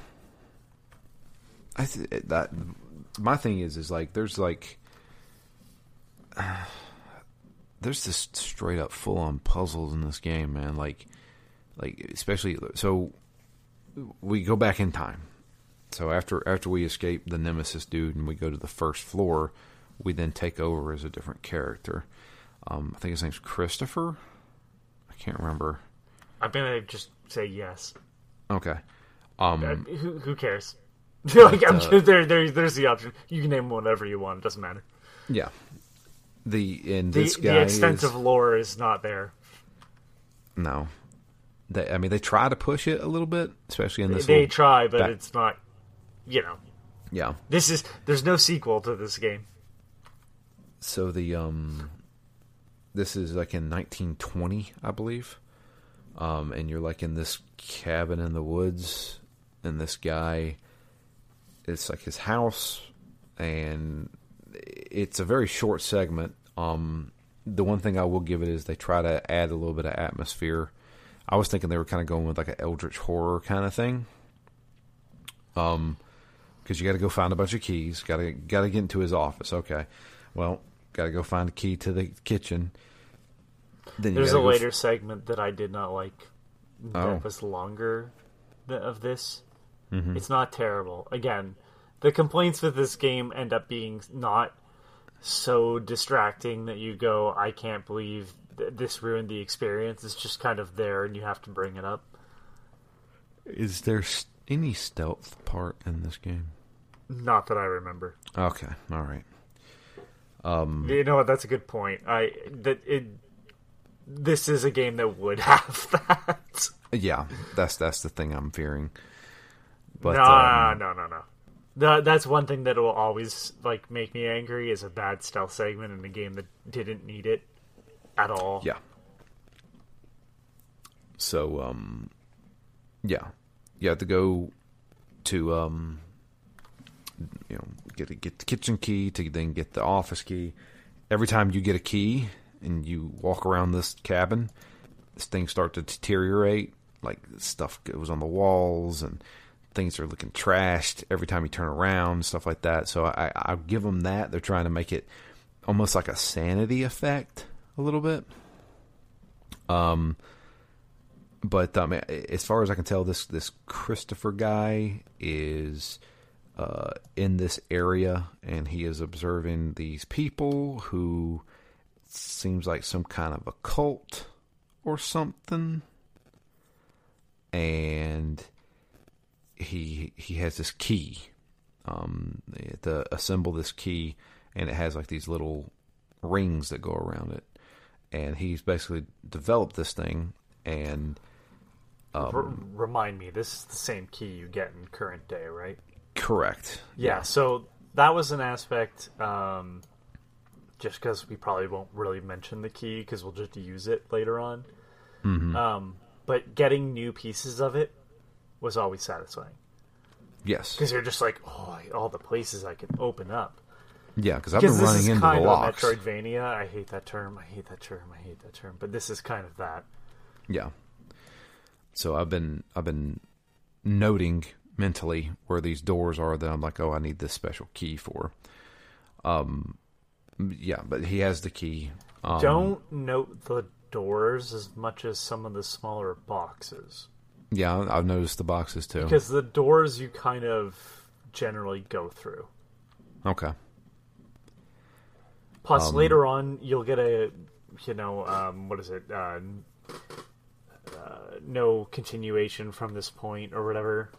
I th- eh, that my thing is is like there's like there's this straight up full on puzzles in this game, man. Like like especially so we go back in time. So after after we escape the nemesis dude and we go to the first floor, we then take over as a different character. Um, I think his name's Christopher. I can't remember. I'm gonna just say yes. Okay. Um, Uh, who who cares? like I'm uh, sure there, there there's the option. You can name whatever you want. It doesn't matter. yeah. The and The, this the extensive is, lore is not there. No, they, I mean they try to push it a little bit, especially in this. Game. They try, but back- it's not. You know, yeah. this is there's no sequel to this game. So the um, this is like in 1920, I believe. Um, and you're like in this cabin in the woods, and this guy, it's like his house, and it's a very short segment. Um, the one thing I will give it is they try to add a little bit of atmosphere. I was thinking they were kind of going with like an eldritch horror kind of thing. Um, because you got to go find a bunch of keys. Got to got to get into his office. Okay, well, got to go find a key to the kitchen. Then There's a gotta f- later segment that I did not like. Oh. Was longer of this. Mm-hmm. It's not terrible. Again, the complaints with this game end up being not so distracting that you go, I can't believe th- this ruined the experience. It's just kind of there, and you have to bring it up. Is there any stealth part in this game? Not that I remember. Okay, all right. You know what? That's a good point. I that it. This is a game that would have that. Yeah, that's that's the thing I'm fearing. But no, um, no, no, no. That, that's one thing that will always like make me angry is a bad stealth segment in a game that didn't need it at all. yeah. So um, yeah, you have to go to um, you know, get get the kitchen key to then get the office key. Every time you get a key and you walk around this cabin, this thing starts to deteriorate like stuff goes on the walls and things are looking trashed every time you turn around, stuff like that. So I, I'll give them that. They're trying to make it almost like a sanity effect a little bit. Um, but um, as far as I can tell, this this Christopher guy is uh, in this area, and he is observing these people who seems like some kind of a cult or something, and he he has this key um, to assemble this key, and it has like these little rings that go around it, and he's basically developed this thing and. Um, remind me, this is the same key you get in current day, right? Correct. Yeah, so that was an aspect. Um, just because we probably won't really mention the key because we'll just use it later on. Mm-hmm. Um, but getting new pieces of it was always satisfying Yes. because you're just like, oh, all the places I can open up. Yeah, because I've been running into kind the of locks. Metroidvania. I hate that term. I hate that term. I hate that term. But this is kind of that. Yeah. So I've been I've been noting mentally where these doors are that I'm like, oh, I need this special key for. Um, yeah, but he has the key. Um, Don't note the doors as much as some of the smaller boxes. Yeah, I've noticed the boxes too. Because the doors you kind of generally go through. okay. Plus, Um, later on, you'll get a, you know, um, what is it? Uh, uh, no continuation from this point or whatever.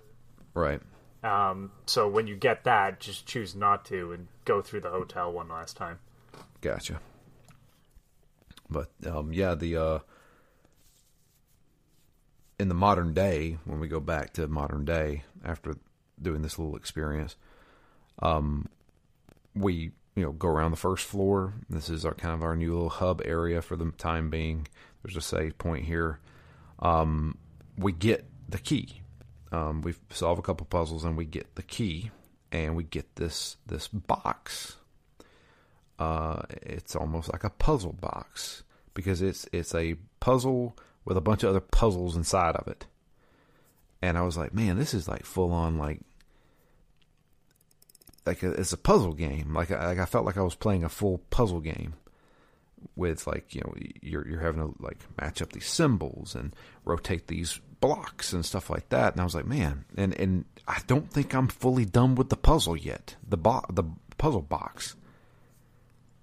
Right. Um, so when you get that, just choose not to and go through the hotel one last time. Gotcha. But um, yeah, the uh, in the modern day, when we go back to modern day after doing this little experience, um, we you know go around the first floor. This is our kind of our new little hub area for the time being. There's a save point here. Um, we get the key. Um, we solve a couple puzzles and we get the key, and we get this this box uh, it's almost like a puzzle box because it's it's a puzzle with a bunch of other puzzles inside of it. And I was like, man, this is like full on like like a, it's a puzzle game. Like I, like I felt like I was playing a full puzzle game with like you know you're you're having to like match up these symbols and rotate these blocks and stuff like that. And I was like, man, and and I don't think I'm fully done with the puzzle yet. The bo- the puzzle box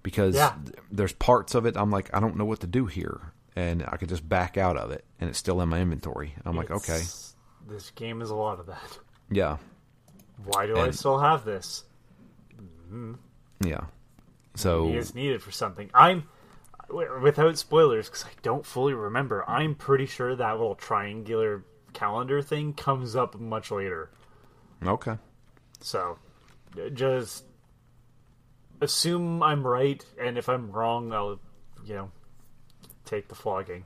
because Yeah. there's parts of it I'm like I don't know what to do here, and I could just back out of it, and it's still in my inventory. I'm like, okay, This game is a lot of that. yeah, Why do I still have this? Mm-hmm. yeah. So It is needed for something. I'm without spoilers because I don't fully remember. I'm pretty sure that little triangular calendar thing comes up much later. okay, So uh, just assume I'm right, and if I'm wrong, I'll you know take the flogging.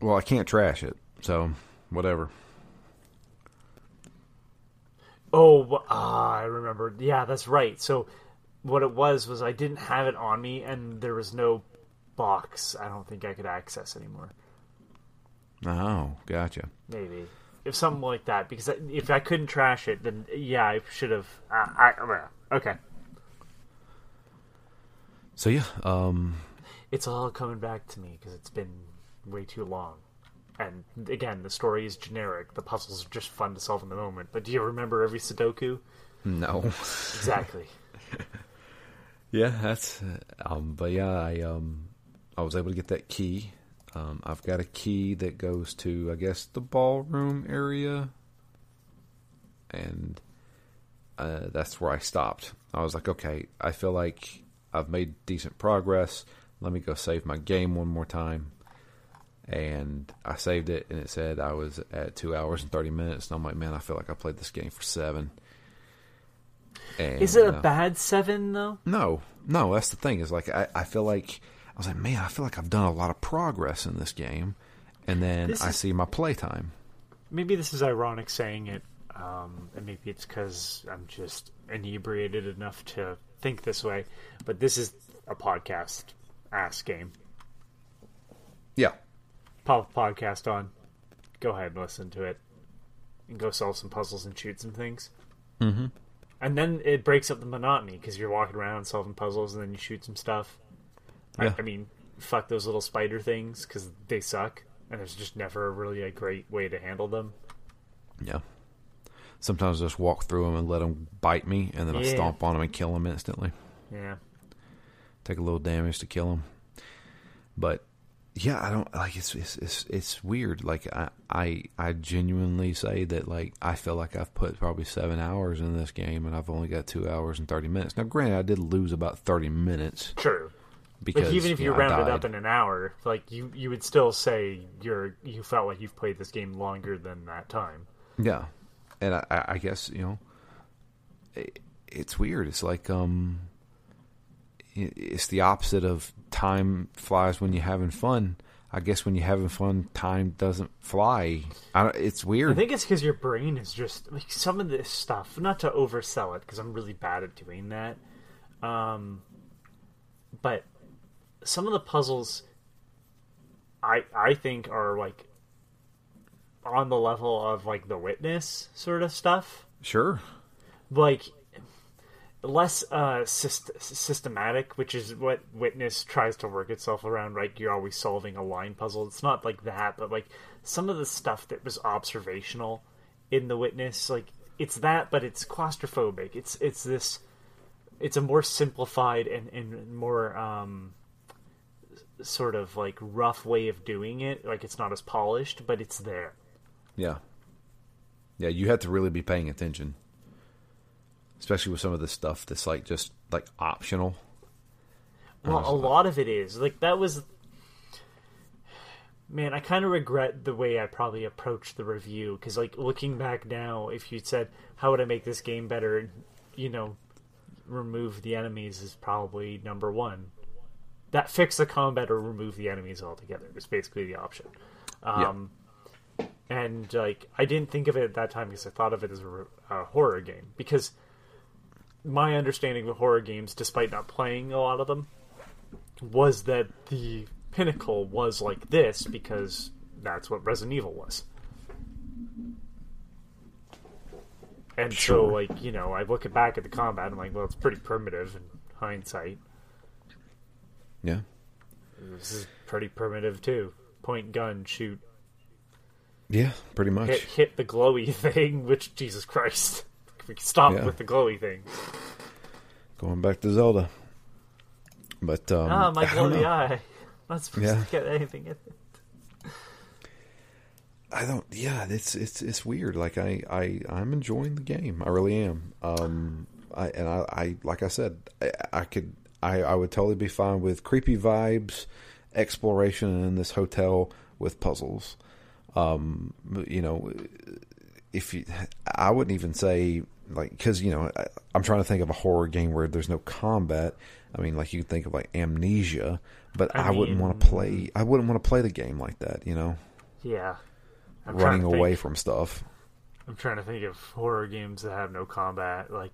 well I can't trash it, so whatever. Oh, ah, I remember. Yeah, that's right. So what it was was I didn't have it on me, and there was no box. I don't think I could access anymore. Oh, gotcha. Maybe if something like that, because if I couldn't trash it, then yeah, I should have. I, I, okay, So yeah, um, it's all coming back to me because it's been way too long. And again, the story is generic. The puzzles are just fun to solve in the moment. But do you remember every Sudoku? no. Exactly. Yeah, that's. Um, but yeah, I um, I was able to get that key. Um, I've got a key that goes to, I guess, the ballroom area, and uh, that's where I stopped. I was like, okay, I feel like I've made decent progress. Let me go save my game one more time. And I saved it, and it said I was at two hours and thirty minutes. And I'm like, man, I feel like I played this game for seven. And, is it a uh, bad seven though? no, no, that's the thing. Is like I, I feel like I was like, man, I feel like I've done a lot of progress in this game, and then This I is- see my playtime. maybe this is ironic saying it, um, and maybe it's because I'm just inebriated enough to think this way. But this is a podcast ass game. Yeah, Po- podcast on. go ahead and listen to it and go solve some puzzles and shoot some things. Mm-hmm. And then it breaks up the monotony because you're walking around solving puzzles and then you shoot some stuff. Yeah. I, I mean, fuck those little spider things because they suck, and there's just never really a great way to handle them. Yeah. Sometimes I just walk through them and let them bite me, and then I stomp on them and kill them instantly. Yeah. Take a little damage to kill them. But yeah, I don't like it's it's it's, it's weird. Like I, I I genuinely say that like I feel like I've put probably seven hours in this game, and I've only got two hours and thirty minutes. Now, granted, I did lose about thirty minutes True. because Like even if you know, I round it up in an hour, like you you would still say you're you felt like you've played this game longer than that time. Yeah, and I, I guess you know, it, it's weird. It's like um, it's the opposite of time flies when you're having fun. I guess when you're having fun, time doesn't fly. It's I think it's because your brain is just like some of this stuff. Not to oversell it, because I'm really bad at doing that. Um, but some of the puzzles, I I think are like on the level of like the witness sort of stuff. Sure. like less uh syst- systematic which is what witness tries to work itself around right? You're always solving a line puzzle. It's not like that but like some of the stuff that was observational in the witness like it's that but it's claustrophobic. It's it's this it's a more simplified and and more um sort of like rough way of doing it. Like it's not as polished but it's there. Yeah. Yeah, you have to really be paying attention, especially with some of the stuff that's like just like optional. Well, a lot of it is like that was. Man, I kind of regret the way I probably approached the review because, like, looking back now, if you'd said, "How would I make this game better?" you know, remove the enemies is probably number one. That fix the combat or remove the enemies altogether is basically the option. Um, And like, I didn't think of it at that time because I thought of it as a, a horror game. Because my understanding of horror games, despite not playing a lot of them, was that the pinnacle was like this because that's what Resident Evil was. And so, like, you know, I look back at the combat, I'm like, well, it's pretty primitive in hindsight. Yeah. This is pretty primitive, too. Point gun, shoot, Yeah, pretty much. hit, hit the glowy thing, which, Jesus Christ. We can stop Yeah. with the glowy thing. Going back to Zelda. But um ah, my glowy eye. Not supposed Yeah. to get anything in it. I don't. Yeah, it's it's it's weird. Like I I I'm enjoying the game. I really am. Um, I and I, I like I said, I, I could I I would totally be fine with creepy vibes, exploration in this hotel with puzzles. Um, you know, if you, I wouldn't even say like because you know I, I'm trying to think of a horror game where there's no combat. I mean, like you could think of like Amnesia, but I I, wouldn't want to play. I wouldn't want to play the game like that. You know Yeah. I'm running to think- away from stuff. I'm trying to think of horror games that have no combat. Like,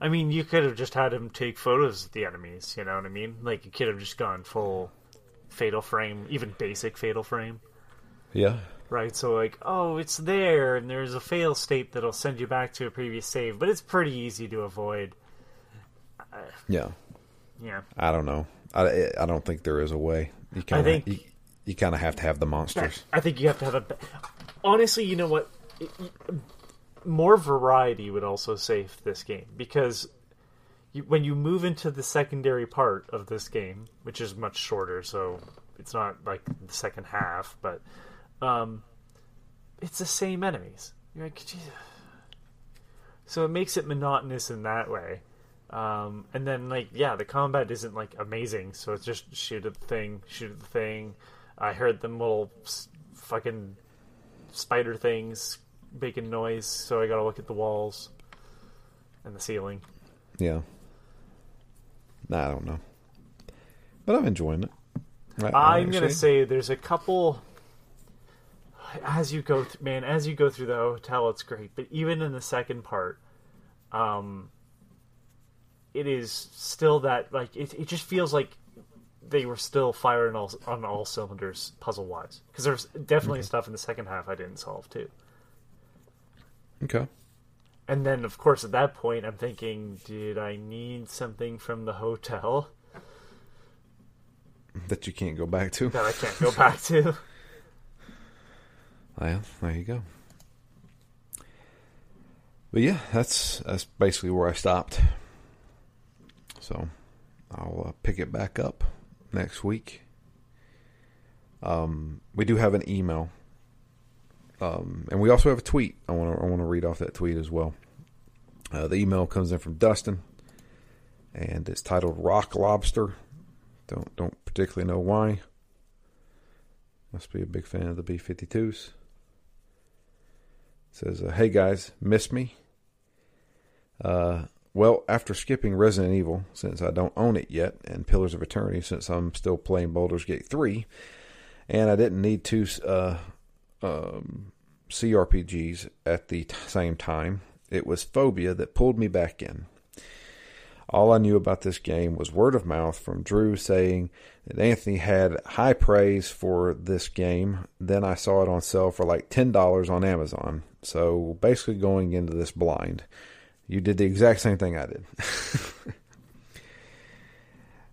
I mean, you could have just had him take photos of the enemies. You know what I mean? Like, you could have just gone full fatal frame, even basic fatal frame, Yeah, right? So, like, oh, it's there, and there's a fail state that'll send you back to a previous save, but it's pretty easy to avoid. Uh, yeah. Yeah, I don't know. I, I don't think there is a way. You kind of you, you kind of have to have the monsters. I think you have to have a. Honestly, you know what? More variety would also save this game because you, when you move into the secondary part of this game, which is much shorter, so it's not like the second half, but um, it's the same enemies. You're like, "Geez." so it makes it monotonous in that way. Um, and then like yeah, the combat isn't like amazing, so it's just shoot at the thing, shoot at the thing. I heard them little fucking spider things making noise, so I gotta look at the walls and the ceiling. Yeah. Nah, I don't know. But I'm enjoying it. I- I'm gonna say there's a couple. As you go, th- man, as you go through the hotel, it's great. But even in the second part, um, it is still that like it. It just feels like they were still firing all, on all cylinders puzzle wise. Because there's definitely stuff in the second half I didn't solve too. Okay. And then, of course, at that point, I'm thinking, did I need something from the hotel That you can't go back to. that I can't go back to? Well, there you go. But yeah, that's that's basically where I stopped. So I'll uh, pick it back up next week. Um, we do have an email, um, and we also have a tweet. I want to I want to read off that tweet as well. Uh, the email comes in from Dustin, and it's titled "Rock Lobster." Don't don't particularly know why. Must be a big fan of the B 52s. Says, uh, "Hey guys, miss me? Uh, well, after skipping Resident Evil since I don't own it yet, and Pillars of Eternity since I'm still playing Baldur's Gate three, and I didn't need two uh, um, CRPGs at the t- same time, it was Fobia that pulled me back in. All I knew about this game was word of mouth from Drew saying that Anthony had high praise for this game. Then I saw it on sale for like $10 on Amazon. So basically, going into this blind, you did the exact same thing I did.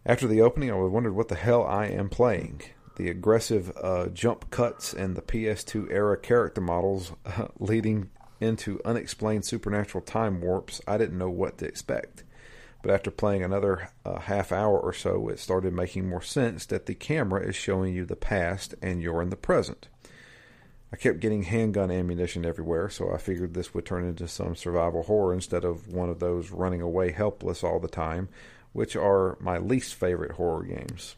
After the opening, I wondered what the hell I am playing. The aggressive uh, jump cuts and the PS2 era character models uh, leading into unexplained supernatural time warps, I didn't know what to expect. But after playing another uh, half hour or so, it started making more sense that the camera is showing you the past and you're in the present. I kept getting handgun ammunition everywhere, so I figured this would turn into some survival horror instead of one of those running away helpless all the time, which are my least favorite horror games.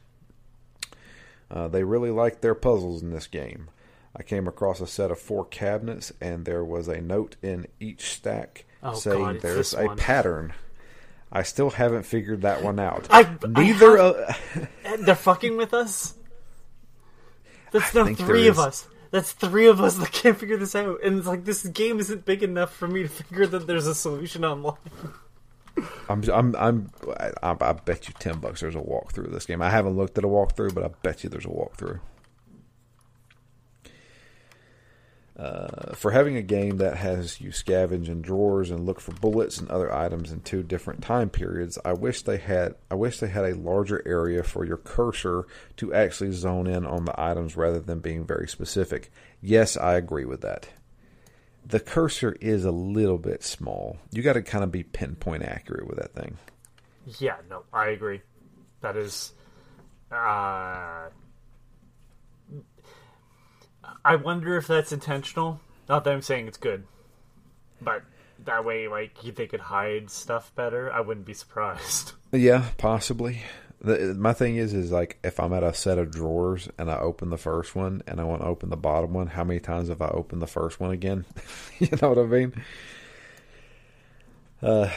Uh, they really liked their puzzles in this game. I came across a set of four cabinets, and there was a note in each stack Oh, saying God, there's a pattern. I still haven't figured that one out. I- I Neither. have- of, And They're fucking with us? That's the three of us. That's three of us that can't figure this out. And it's like, this game isn't big enough for me to figure that there's a solution online. I'm, I'm, I'm, I, I bet you ten bucks there's a walkthrough of this game. I haven't looked at a walkthrough, but I bet you there's a walkthrough. Uh, for having a game that has you scavenge in drawers and look for bullets and other items in two different time periods, I wish they had. I wish they had a larger area for your cursor to actually zone in on the items rather than being very specific. Yes, I agree with that. The cursor is a little bit small. You got to kind of be pinpoint accurate with that thing. Yeah, no, I agree. That is. Uh, I wonder if that's intentional. Not that I'm saying it's good, but that way, like, they could hide stuff better. I wouldn't be surprised. Yeah, possibly. The, my thing is, is like if I'm at a set of drawers and I open the first one and I want to open the bottom one, how many times have I opened the first one again? you know what I mean? Uh,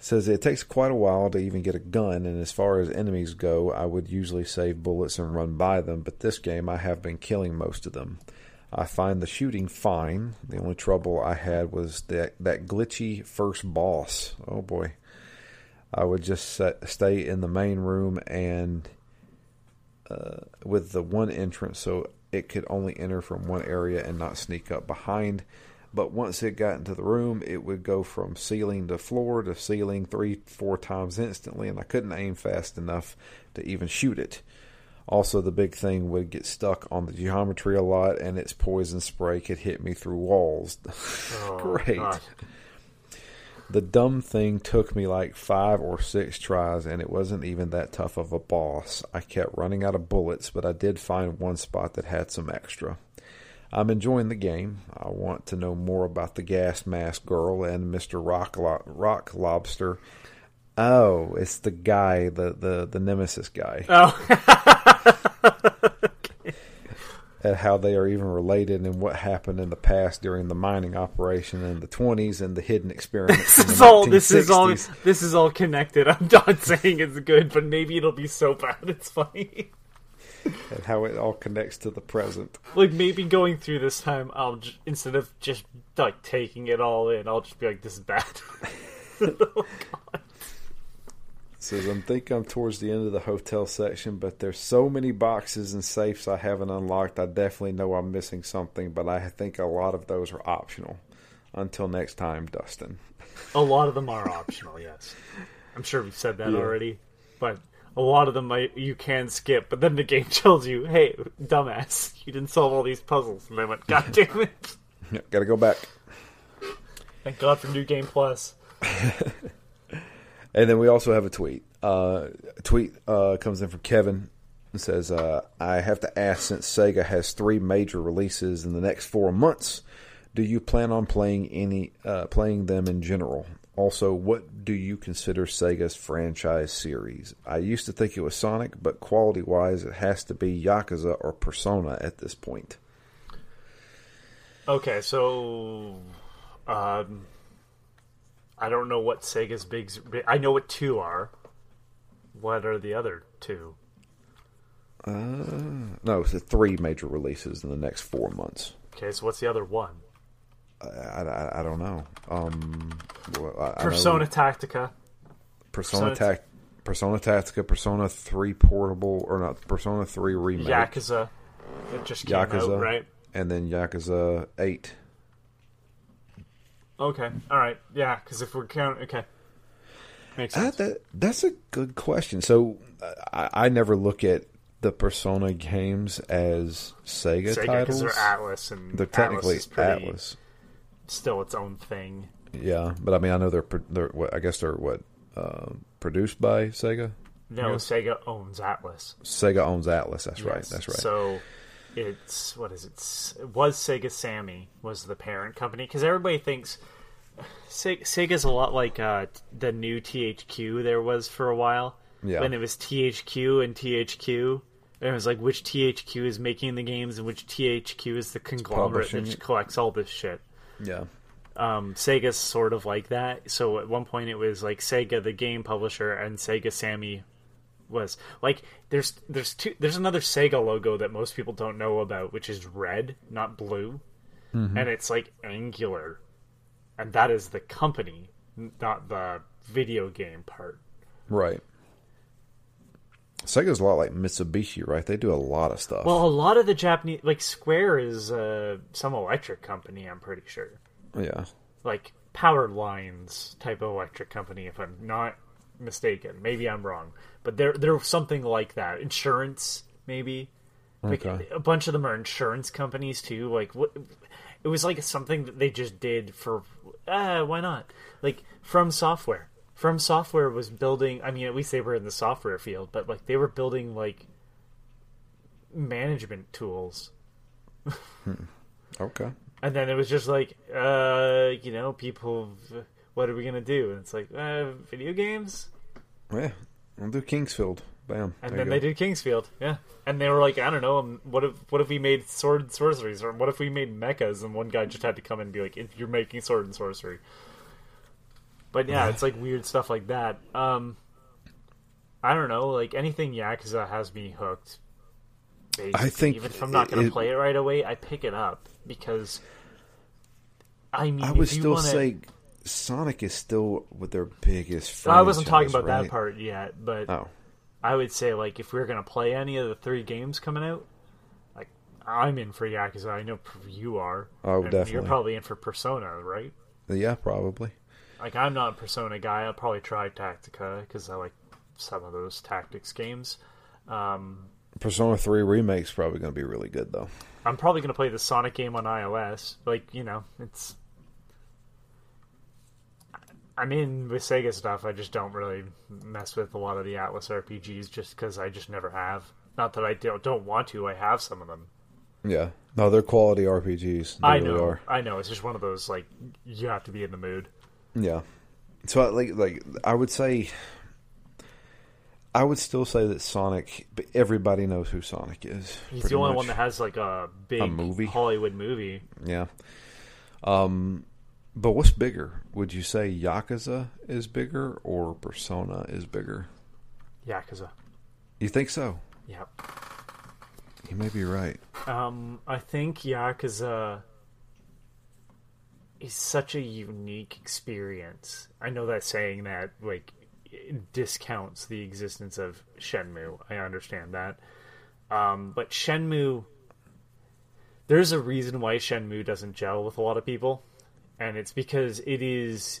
says it takes quite a while to even get a gun, and as far as enemies go, I would usually save bullets and run by them. But this game, I have been killing most of them. I find the shooting fine. The only trouble I had was that that glitchy first boss. Oh boy. I would just set, stay in the main room and uh, with the one entrance, so it could only enter from one area and not sneak up behind. But once it got into the room, it would go from ceiling to floor to ceiling three, four times instantly, and I couldn't aim fast enough to even shoot it. Also, the big thing would get stuck on the geometry a lot, and its poison spray could hit me through walls. Oh, Great. God. The dumb thing took me like five or six tries, and it wasn't even that tough of a boss. I kept running out of bullets, but I did find one spot that had some extra. I'm enjoying the game. I want to know more about the gas mask girl and Mr. Rock, Lo- Rock Lobster. Oh, it's the guy, the, the, the nemesis guy, Oh, and how they are even related and what happened in the past during the mining operation in the 20s and the hidden experiments. this is all. This is all. This is all connected. I'm not saying it's good, but maybe it'll be so bad it's funny. And how it all connects to the present. like maybe going through this time, I'll j- instead of just like taking it all in, I'll just be like, "This is bad." Oh, says I'm think I'm towards the end of the hotel section, but there's so many boxes and safes I haven't unlocked. I definitely know I'm missing something, but I think a lot of those are optional. Until next time, Dustin. A lot of them are optional, yes. I'm sure we've said that Yeah. already, but a lot of them might, you can skip. But then the game tells you, "Hey, dumbass, you didn't solve all these puzzles." And I went, "God damn it!" Yep, gotta go back. Thank God for New Game Plus. And then we also have a tweet. Uh, a tweet uh, comes in from Kevin. It says, uh, I have to ask since Sega has three major releases in the next four months, do you plan on playing any uh, playing them in general? Also, what do you consider Sega's franchise series? I used to think it was Sonic, but quality wise, it has to be Yakuza or Persona at this point. Okay, so um, I don't know what Sega's big. I know what two are. What are the other two? No, it's the three major releases in the next four months. Okay, so what's the other one? I, I, I don't know. Um, I- I know- Persona Tactica. Persona Persona- Tac, Persona Tactica, Persona Three Portable, or not Persona Three Remake, Yakuza. It just came Yakuza, out, right? and then Yakuza Eight. Okay, all right, yeah. Because if we're counting, okay, makes sense. that that's a good question. So I, I never look at the Persona games as Sega, Sega titles. they're Atlus and They're technically Atlus pretty, Atlus. Still its own thing. Yeah, but I mean, I know they're they're. What, I guess they're what uh, produced by Sega. No, Sega owns Atlus. Sega owns Atlus. That's right. That's right. So it's what is it? It was Sega Sammy was the parent company because everybody thinks Se- Sega's a lot like uh, the new THQ there was for a while. Yeah. When it was THQ and THQ. And it was like which THQ is making the games and which THQ is the conglomerate that collects all this shit. Yeah. um, Sega's sort of like that. So at one point it was like Sega the game publisher and Sega Sammy was like there's there's two there's another Sega logo that most people don't know about which is red, not blue. And it's like angular. And that is the company, not the video game part. Right. Sega's a lot like Mitsubishi, right? They do a lot of stuff. Well, a lot of the Japanese like Square is uh, some electric company, I'm pretty sure. yeah. like power lines type of electric company if I'm not mistaken. Maybe I'm wrong. But they're they're something like that. Insurance maybe. Like Okay. a bunch of them are insurance companies too. Like what it was like something that they just did for uh why not? Like from software. From software was building I mean at least they were in the software field, but like they were building like management tools Okay. and then it was just like, uh, you know, people, what are we gonna do? And it's like, uh, video games. Yeah. We'll do King's Field. Bam. And There then they did King's Field, yeah. And they were like, I don't know, um, what if what if we made sword and sorceries, or what if we made mechas? And one guy just had to come in and be like, if you're making sword and sorcery. But yeah, it's like weird stuff like that. Um, I don't know, like anything Yakuza has me hooked. Basically. I think even if I'm not going to play it right away, I pick it up because. I mean, I would still wanna- say Sonic is still with their biggest. I wasn't talking about that part yet, but Oh, I would say like if we are gonna play any of the three games coming out, like I'm in for Yakuza. I know you are. Oh, and You're probably in for Persona, right? yeah, probably. Like I'm not a Persona guy. I'll probably try Tactica because I like some of those tactics games. Um, Persona Three remake's probably going to be really good though. I'm probably gonna play the Sonic game on iOS. Like you know, it's. I'm in with Sega stuff. I just don't really mess with a lot of the Atlus RPGs just because I just never have. Not that I don't, don't want to. I have some of them. Yeah, no, they're quality RPGs. They I really know. are. I know. It's just one of those like you have to be in the mood. Yeah. So I- like like I would say I would still say that Sonic but everybody knows who Sonic is. He's the only much. one that has like a big movie? Hollywood movie. Yeah. Um but what's bigger? Would you say Yakuza is bigger or Persona is bigger? Yakuza. You think so? Yep. You may be right. Um, I think Yakuza is such a unique experience. I know that saying that like discounts the existence of Shenmue. I understand that. Um, but Shenmue, there's a reason why Shenmue doesn't gel with a lot of people, and it's because it is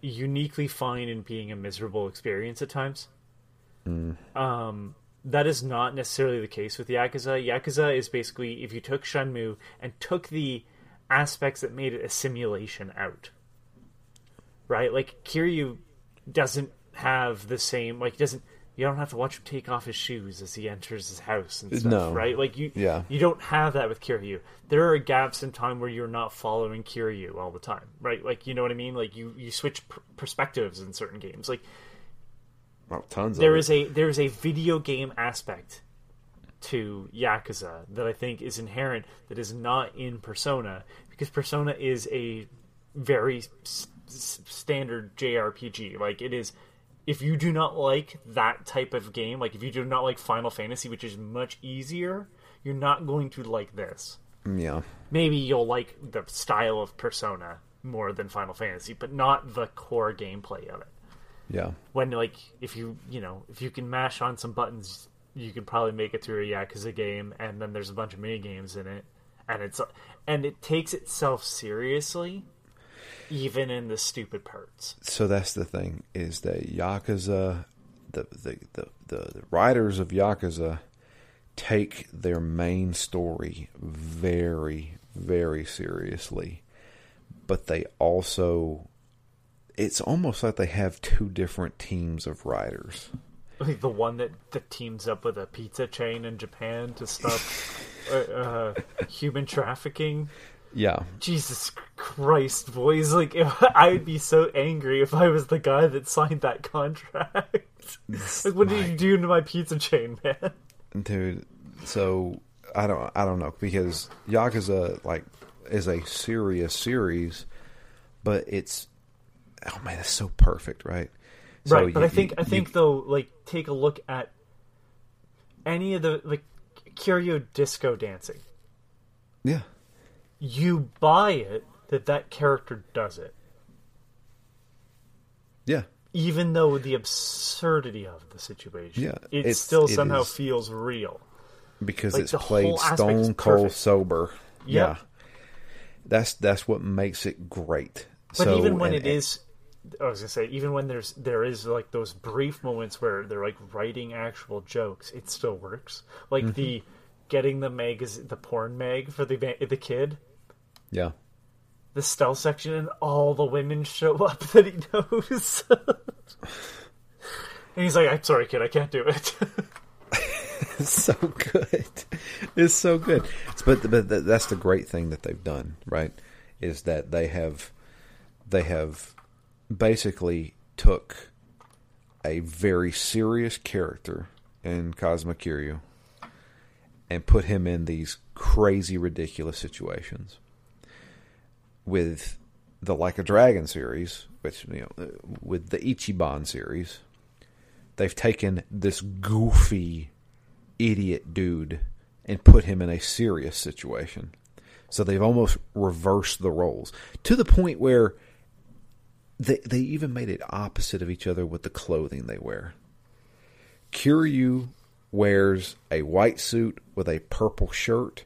uniquely fine in being a miserable experience at times. Um, that is not necessarily the case with Yakuza. Yakuza is basically if you took Shenmue and took the aspects that made it a simulation out, right? Like Kiryu doesn't have the same like doesn't you don't have to watch him take off his shoes as he enters his house and stuff, No. right? Like you Yeah. you don't have that with Kiryu. There are gaps in time where you're not following Kiryu all the time, right? Like you know what I mean? Like you you switch pr- perspectives in certain games. Like Oh, tons there is a there is a video game aspect to Yakuza that I think is inherent that is not in Persona because Persona is a very s- s- standard JRPG. Like it is if you do not like that type of game, like if you do not like Final Fantasy, which is much easier, you're not going to like this. Mm, yeah. Maybe you'll like the style of Persona more than Final Fantasy, but not the core gameplay of it Yeah. when like if you you know if you can mash on some buttons you can probably make it through a yakuza game and then there's a bunch of mini games in it and it's and it takes itself seriously even in the stupid parts So that's the thing is that Yakuza, the the the, the, the writers of Yakuza take their main story very very seriously, but they also it's almost like they have two different teams of writers. Like the one that, that teams up with a pizza chain in japan to stop uh, uh, human trafficking Yeah, jesus christ boys like i'd be so angry if i was the guy that signed that contract like what did you do to my pizza chain man dude. So I don't I don't know because Yakuza like is a serious series, but it's oh man, it's so perfect, right? So right, but you- I think I you- think though, like take a look at any of the like Kiryu disco dancing. yeah, You buy it that that character does it, yeah, even though the absurdity of the situation. Yeah, it it's- still it somehow is- feels real. because Like, it's played whole aspect is stone cold perfect. sober. Yeah. Yeah, that's that's what makes it great. But so, even when and- it is, I was gonna say, even when there's there is like those brief moments where they're like writing actual jokes, it still works. Like Mm-hmm. the getting the mag is the porn mag for the the kid. yeah, the stealth section and all the women show up that he knows. and he's like, I'm sorry, kid, I can't do it. it's so good. It's so good. But but that's the great thing that they've done, right? Is that they have they have basically took a very serious character in Kazuma Kiryu and put him in these crazy, ridiculous situations. With the Like a Dragon series, which you know, with the Ichiban series, they've taken this goofy idiot dude and put him in a serious situation. So they've almost reversed the roles to the point where they they even made it opposite of each other with the clothing they wear. Kiryu wears a white suit with a purple shirt.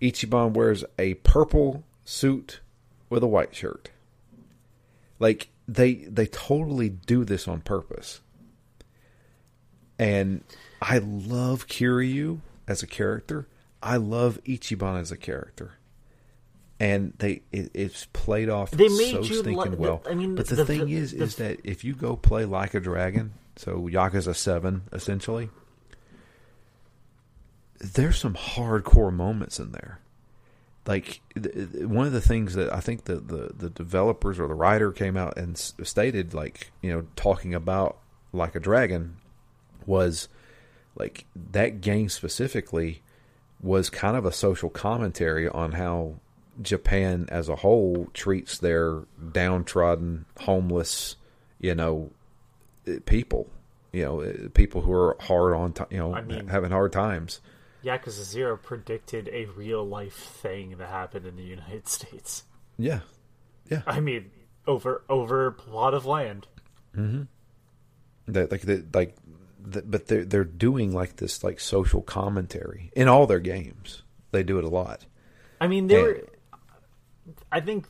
Ichiban wears a purple suit with a white shirt. Like they they totally do this on purpose. And I love Kiryu as a character. I love Ichiban as a character. And they it, it's played off They made so you stinking li- the- well. I mean, but the, the- thing the- is, the- is that if you go play like a dragon, so Yakuza Seven, essentially, there's some hardcore moments in there. Like th- th- one of the things that I think the, the, the developers or the writer came out and s- stated, like you know, talking about like a dragon, was like that game specifically was kind of a social commentary on how Japan as a whole treats their downtrodden, homeless, you know, people. You know, people who are hard on, ti you know, I mean- having hard times. Yakuza Zero predicted a real life thing that happened in the United States. Yeah, yeah, I mean, over over a plot of land. Mm-hmm. That like the, like, the, but they're they're doing like this like social commentary in all their games. They do it a lot. I mean, they were. I think,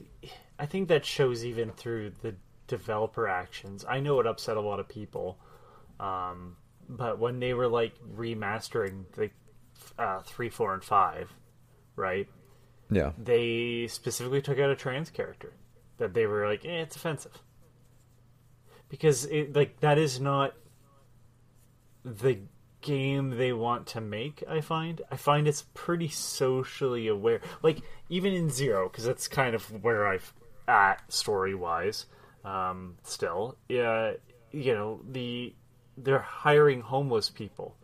I think that shows even through the developer actions. I know it upset a lot of people, um, but when they were like remastering the uh, three, four, and five, right? Yeah, They specifically took out a trans character that they were like, eh, it's offensive because it like that is not the game they want to make i find. I find it's pretty socially aware. Like even in zero because that's kind of where i've at story wise um still. Yeah you know the they're hiring homeless people.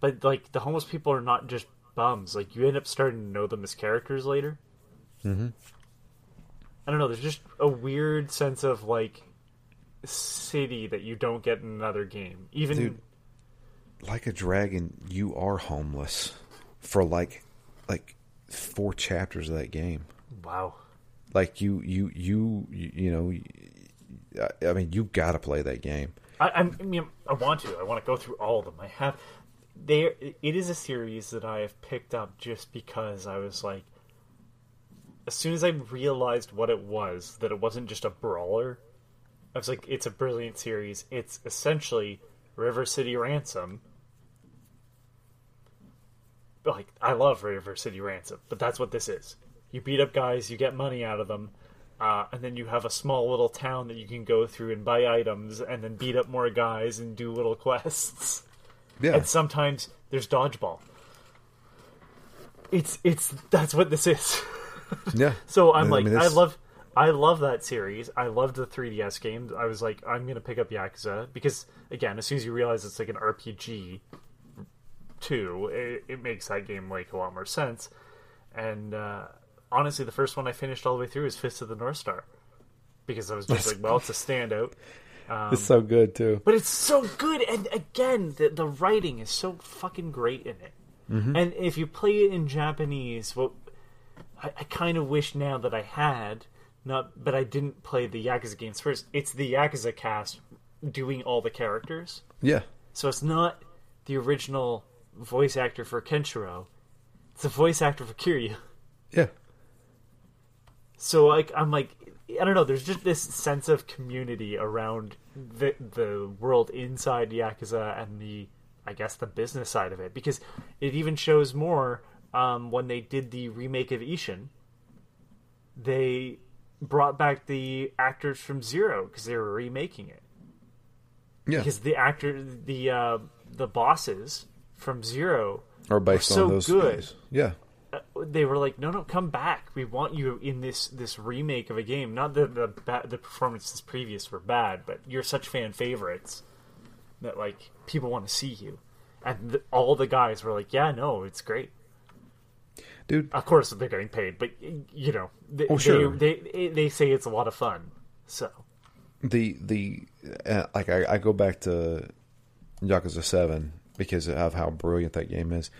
But like the homeless people are not just bums. Like you end up starting to know them as characters later. Mm-hmm. i don't know there's just a weird sense of like city that you don't get in another game. Even Dude. Like a dragon, you are homeless for like like four chapters of that game. wow Like you you you you, you know, I- I mean, you've got to play that game. I, I mean, I want to. I want to go through all of them. I have. There, it is a series that I have picked up just because I was like, as soon as I realized what it was, that it wasn't just a brawler, I was like, it's a brilliant series. It's essentially River City Ransom. Like, I love River City Ransom, but that's what this is. You beat up guys, you get money out of them, uh, and then you have a small little town that you can go through and buy items, and then beat up more guys and do little quests. Yeah, And sometimes there's dodgeball. It's it's that's what this is. yeah. So I'm I like, I love, I love that series. I loved the 3DS games. I was like, I'm gonna pick up Yakuza because again, as soon as you realize it's like an RPG, too, it, it makes that game make a lot more sense. And uh, honestly, the first one I finished all the way through is Fist of the North Star because I was just like, well, it's a standout. it's so good too. But it's so good, and again, the the writing is so fucking great in it. And if you play it in Japanese, well, I, I kind of wish now that I had not, but I didn't play the Yakuza games first. It's the Yakuza cast doing all the characters, Yeah, so it's not the original voice actor for Kenshiro. It's the voice actor for Kiryu. yeah. So like I'm like I don't know. There's just this sense of community around the the world inside Yakuza and the I guess the business side of it because it even shows more um, when they did the remake of Ishin. They brought back the actors from Zero because they were remaking it Yeah, because the actor the uh, the bosses from Zero or based so on those good. Yeah, uh, they were like, "No, no, come back. We want you in this this remake of a game. Not that the ba- the performances previous were bad, but you're such fan favorites that like people want to see you." And th- all the guys were like, "Yeah, no, it's great." dude. Of course, they're getting paid, but you know, they, Oh, sure. they, they they say it's a lot of fun. So the the uh, like I, I go back to Yakuza Seven because of how brilliant that game is.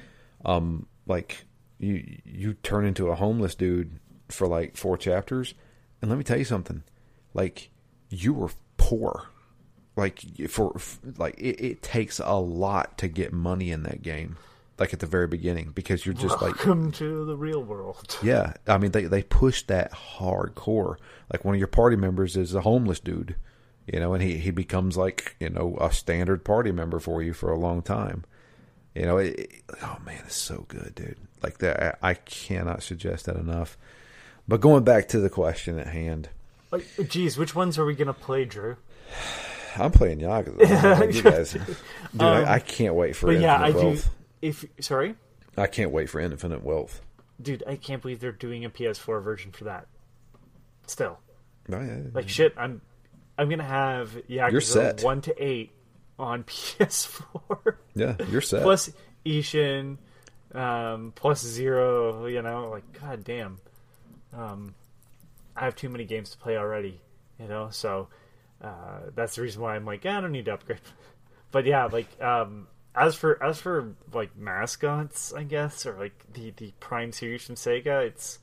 Um, like you you turn into a homeless dude for like four chapters, and let me tell you something, like you were poor. Like for like it, it takes a lot to get money in that game, like at the very beginning, because you're just like welcome to the real world. yeah, I mean they they push that hardcore. Like one of your party members is a homeless dude, you know, and he he becomes like you know a standard party member for you for a long time. You know, it, it- oh man, it's so good, dude. Like that, I, I cannot suggest that enough. But going back to the question at hand, Like, geez, which ones are we gonna play, Drew? I'm playing Yakuza. I don't know you guys, dude, I, I um, can't wait for But Infinite yeah, I do. Wealth. If sorry, I can't wait for Infinite Wealth. dude, I can't believe they're doing a PS4 version for that. Still, Oh, yeah. like shit, I'm I'm gonna have Yakuza set. one to eight on PS4 yeah, you're set. plus Ishin, um, plus Zero. You know, like god damn, um, I have too many games to play already. You know, so uh, that's the reason why I'm like, "Yeah, I don't need to upgrade. But yeah, like um, as for as for like mascots, I guess, or like the the Prime series from Sega, it's.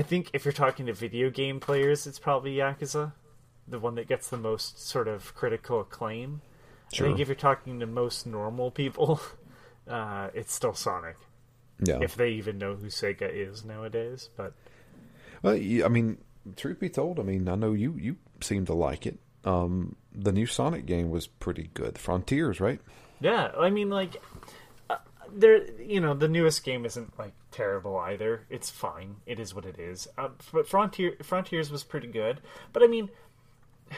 I think if you're talking to video game players, it's probably Yakuza, the one that gets the most sort of critical acclaim. Sure. I think if you're talking to most normal people, uh, it's still Sonic. Yeah. If they even know who Sega is nowadays, but Well, I mean, truth be told, I mean, I know you you seem to like it. Um, the new Sonic game was pretty good. Frontiers, right? yeah, I mean, like, there, you know, the newest game isn't like terrible either. It's fine. It is what it is. Uh, but Frontier Frontiers was pretty good. But I mean,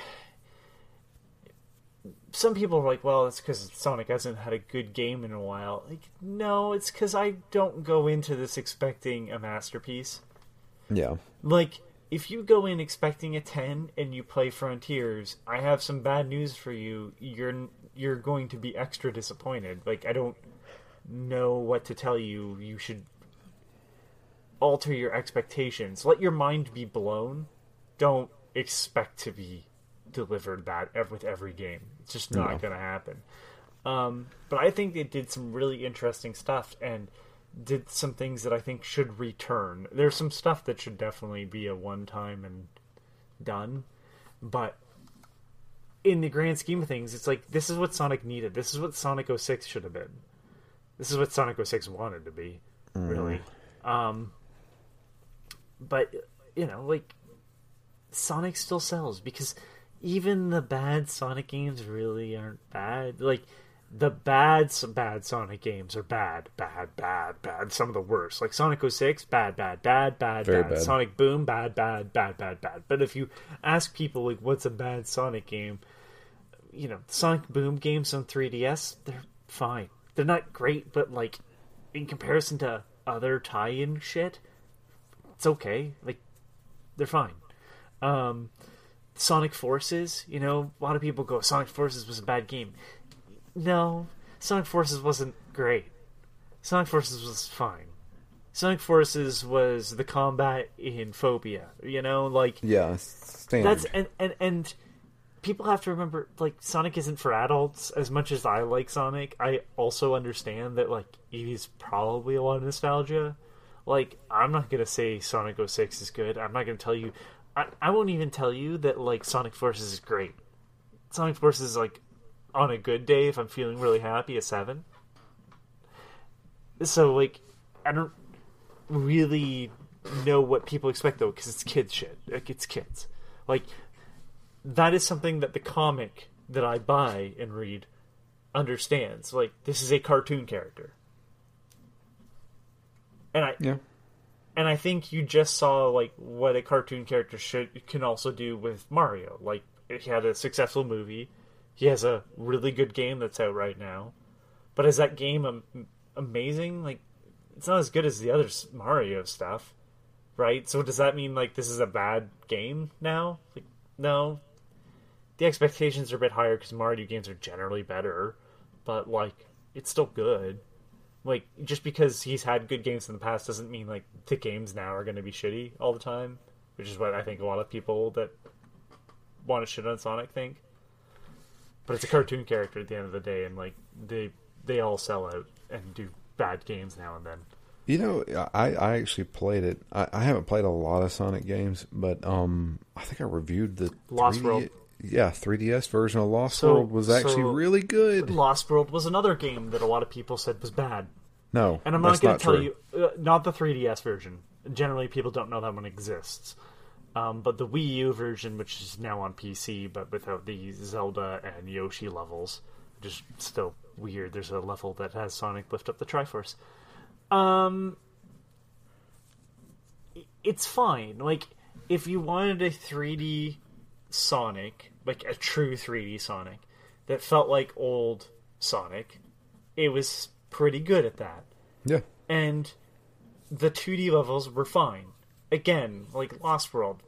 some people are like, well, it's because Sonic hasn't had a good game in a while. Like, no, it's because I don't go into this expecting a masterpiece. Yeah. Like, if you go in expecting a 10 and you play Frontiers, I have some bad news for you. You're you're going to be extra disappointed. Like, I don't know what to tell you. You should alter your expectations. Let your mind be blown. Don't expect to be delivered that with every game. It's just not No. going to happen. Um, but I think they did some really interesting stuff and did some things that I think should return. There's some stuff that should definitely be a one time and done, but in the grand scheme of things, it's like this is what Sonic needed. This is what Sonic 06 should have been. This is what Sonic 06 wanted to be, really. Um, but you know, like Sonic still sells because even the bad Sonic games really aren't bad. Like the bad bad Sonic games are bad, bad, bad, bad. Some of the worst, like Sonic 06, bad, bad, bad, bad, Very bad. bad. Sonic Boom, bad, bad, bad, bad, bad. But if you ask people like, what's a bad Sonic game? You know, Sonic Boom games on 3DS, they're fine. They're not great, but like in comparison to other tie-in shit, it's okay. Like they're fine. Um, Sonic Forces, you know, a lot of people go Sonic Forces was a bad game. No, Sonic Forces wasn't great. Sonic Forces was fine. Sonic Forces was the combat in Fobia, you know, like Yeah. Standard. that's and, and and people have to remember like Sonic isn't for adults as much as I like Sonic. I also understand that like is probably a lot of nostalgia. Like I'm not gonna say Sonic 06 is good. I'm not gonna tell you. I, I won't even tell you that like Sonic Forces is great. Sonic Forces is like on a good day if I'm feeling really happy a seven. So like I don't really know what people expect though because it's kids shit. Like it's kids. Like that is something that the comic that I buy and read understands. Like this is a cartoon character. And I yeah. and I think you just saw like what a cartoon character should can also do with Mario. Like he had a successful movie. He has a really good game that's out right now. But is that game am- amazing? Like it's not as good as the other Mario stuff, right? So does that mean like this is a bad game now? Like no. The expectations are a bit higher because Mario games are generally better, but like it's still good like just because he's had good games in the past doesn't mean like the games now are going to be shitty all the time which is what i think a lot of people that want to shit on sonic think but it's a cartoon character at the end of the day and like they they all sell out and do bad games now and then You know, I, I actually played it. I, I haven't played a lot of Sonic games, but um, I think I reviewed the Lost 3D World. Yeah, 3DS version of Lost So- World was actually so- really good. lost world was another game that a lot of people said was bad. No, and i'm not going to tell true. you uh, not the 3ds version. Generally people don't know that one exists. Um, but the wii u version which is now on pc but without the zelda and yoshi levels which is still weird. There's a level that has sonic lift up the triforce. Um it's fine. Like if you wanted a 3d sonic like a true 3d sonic that felt like old sonic it was pretty good at that Yeah, and the 2D levels were fine. Again, like Lost World,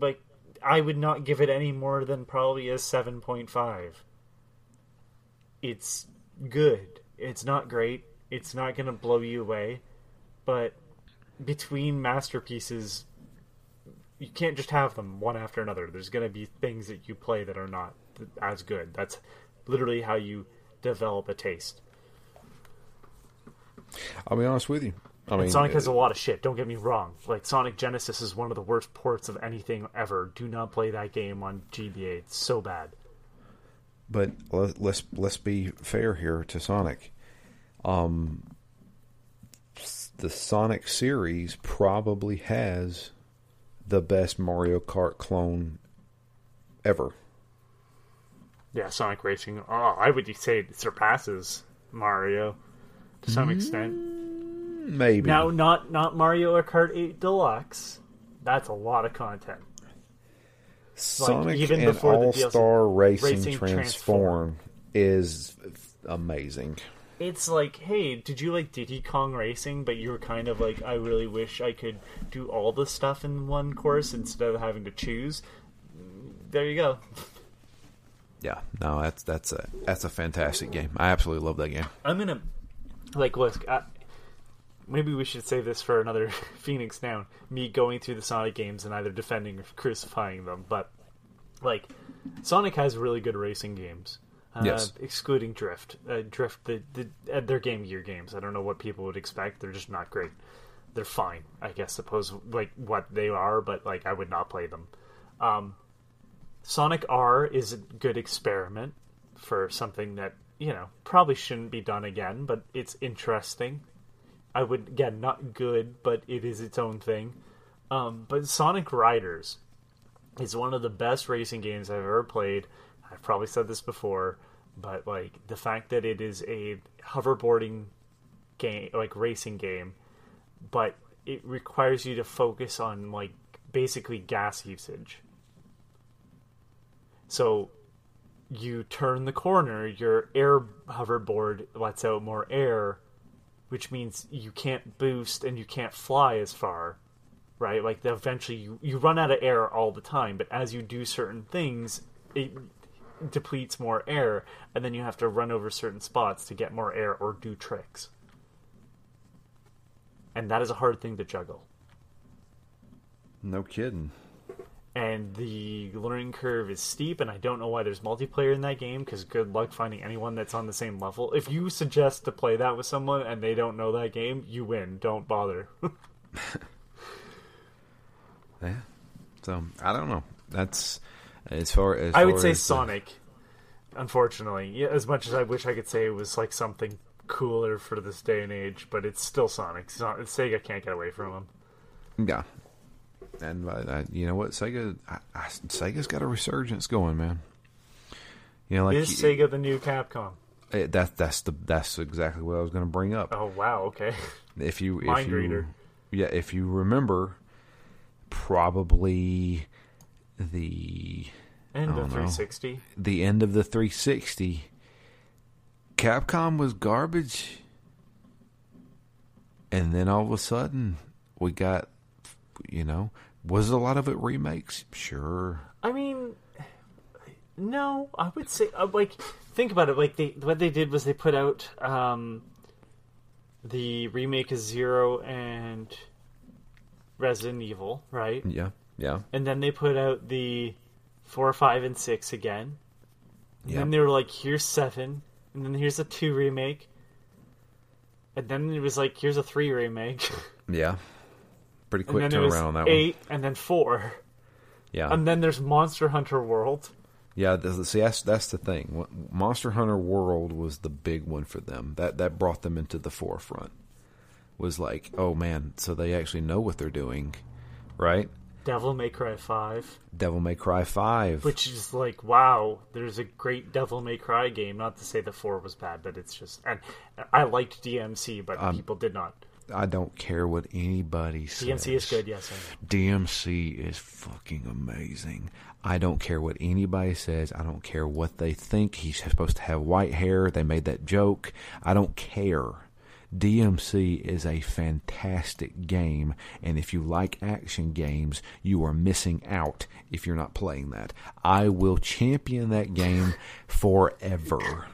like I would not give it any more than probably a 7.5. It's good. It's not great. It's not going to blow you away, but between masterpieces you can't just have them one after another. There's going to be things that you play that are not as good. That's literally how you develop a taste. I'll be honest with you. I mean, Sonic has a lot of shit. Don't get me wrong. Like Sonic Genesis is one of the worst ports of anything ever. Do not play that game on GBA. It's so bad. but let- let's let's be fair here to Sonic. Um, the Sonic series probably has the best Mario Kart clone ever. Yeah, Sonic Racing. Oh, I would say it surpasses Mario to some extent. Mm, maybe Now, not not Mario Kart 8 Deluxe. That's a lot of content. Sonic even and before All Star Racing, Racing Transform, is amazing. It's like, hey, did you like Diddy Kong Racing? But you were kind of like, I really wish I could do all the stuff in one course instead of having to choose. There you go. Yeah, no, that's that's a that's a fantastic game. I absolutely love that game. I'm gonna like look. I, maybe we should save this for another Phoenix Down. Me going through the Sonic games and either defending or crucifying them. But like, Sonic has really good racing games. Uh, Yes. excluding Drift. Uh, Drift, the, the uh, they're Game Gear games. I don't know what people would expect. They're just not great. They're fine, I guess. Suppose like what they are, but like I would not play them. Um, Sonic R is a good experiment for something that you know probably shouldn't be done again, but it's interesting. I would again not good, but it is its own thing. Um, but Sonic Riders is one of the best racing games I've ever played. I've probably said this before, but like the fact that it is a hoverboarding game, like racing game, but it requires you to focus on like basically gas usage. So you turn the corner, your air hoverboard lets out more air, which means you can't boost and you can't fly as far, right? Like eventually you, you run out of air all the time, but as you do certain things, it depletes more air, and then you have to run over certain spots to get more air or do tricks. And that is a hard thing to juggle. No kidding. and the learning curve is steep and i don't know why there's multiplayer in that game because good luck finding anyone that's on the same level if you suggest to play that with someone and they don't know that game you win don't bother Yeah. So I don't know. That's as far as i would say as the- sonic unfortunately yeah, as much as i wish i could say it was like something cooler for this day and age but it's still sonic Son- sega can't get away from him Yeah. And uh, uh, you know what, Sega, I, I, Sega's got a resurgence going, man. You know, like is sega the new capcom eh, that that's the that's exactly what I was going to bring up. oh wow okay If you if Mind you reader. yeah, if you remember, probably the end of the know. 360 the end of the 360, Capcom was garbage, and then all of a sudden we got, you know, was a lot of it remakes? Sure. I mean, no, I would say uh, like think about it. Like they what they did was they put out um, the remake of Zero and Resident Evil, right? Yeah, yeah, And then they put out the four, five, and six again. And yeah. then they were like, "Here's seven, and then here's a two remake." And then it was like, "Here's a three remake." yeah. Pretty quick then it was turnaround on that eight, and then four. Yeah, and then there's Monster Hunter World. yeah. See, that's that's the thing. Monster Hunter World was the big one for them. That that brought them into the forefront. Was like, oh man, so they actually know what they're doing, right? Devil May Cry Five. Devil May Cry Five. Which is like, wow, there's a great Devil May Cry game. Not to say the four was bad, but it's just, and I liked DMC, but Um, people did not. I don't care what anybody says. DMC is good, yes. DMC is fucking amazing. I don't care what anybody says. I don't care what they think. He's supposed to have white hair. They made that joke. I don't care. DMC is a fantastic game, and if you like action games, you are missing out if you're not playing that. I will champion that game forever.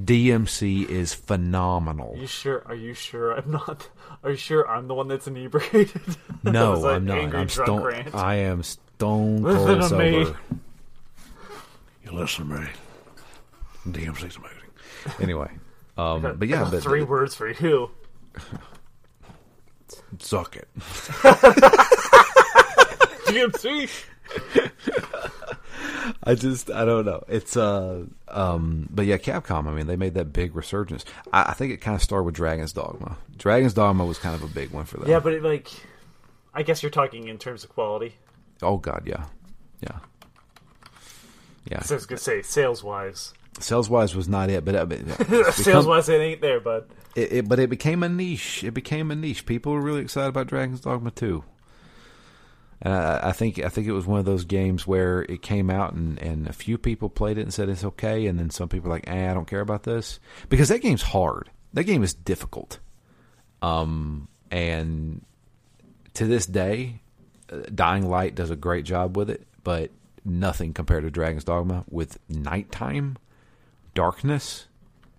DMC is phenomenal. Are you sure? Are you sure I'm not? Are you sure I'm the one that's inebriated? No, was an I'm not. I'm drunk stone. I am stone Listen cold to sober. me. You listen to me. DMC's amazing. Anyway, um, but yeah, got but three words for you. Suck it. DMC. I just I don't know. It's uh um but yeah, Capcom. I mean, they made that big resurgence. I, I think it kind of started with Dragon's Dogma. Dragon's Dogma was kind of a big one for them. Yeah, but it, like, I guess you're talking in terms of quality. Oh God, yeah, yeah, yeah. So I was gonna say sales wise. Sales wise was not it, but uh, uh, sales wise it ain't there, bud. it, it, but it became a niche. It became a niche. People were really excited about Dragon's Dogma 2. And I, I think I think it was one of those games where it came out and, and a few people played it and said it's okay, and then some people were like, eh, I don't care about this because that game's hard. That game is difficult. Um, and to this day, uh, Dying Light does a great job with it, but nothing compared to Dragon's Dogma with nighttime, darkness.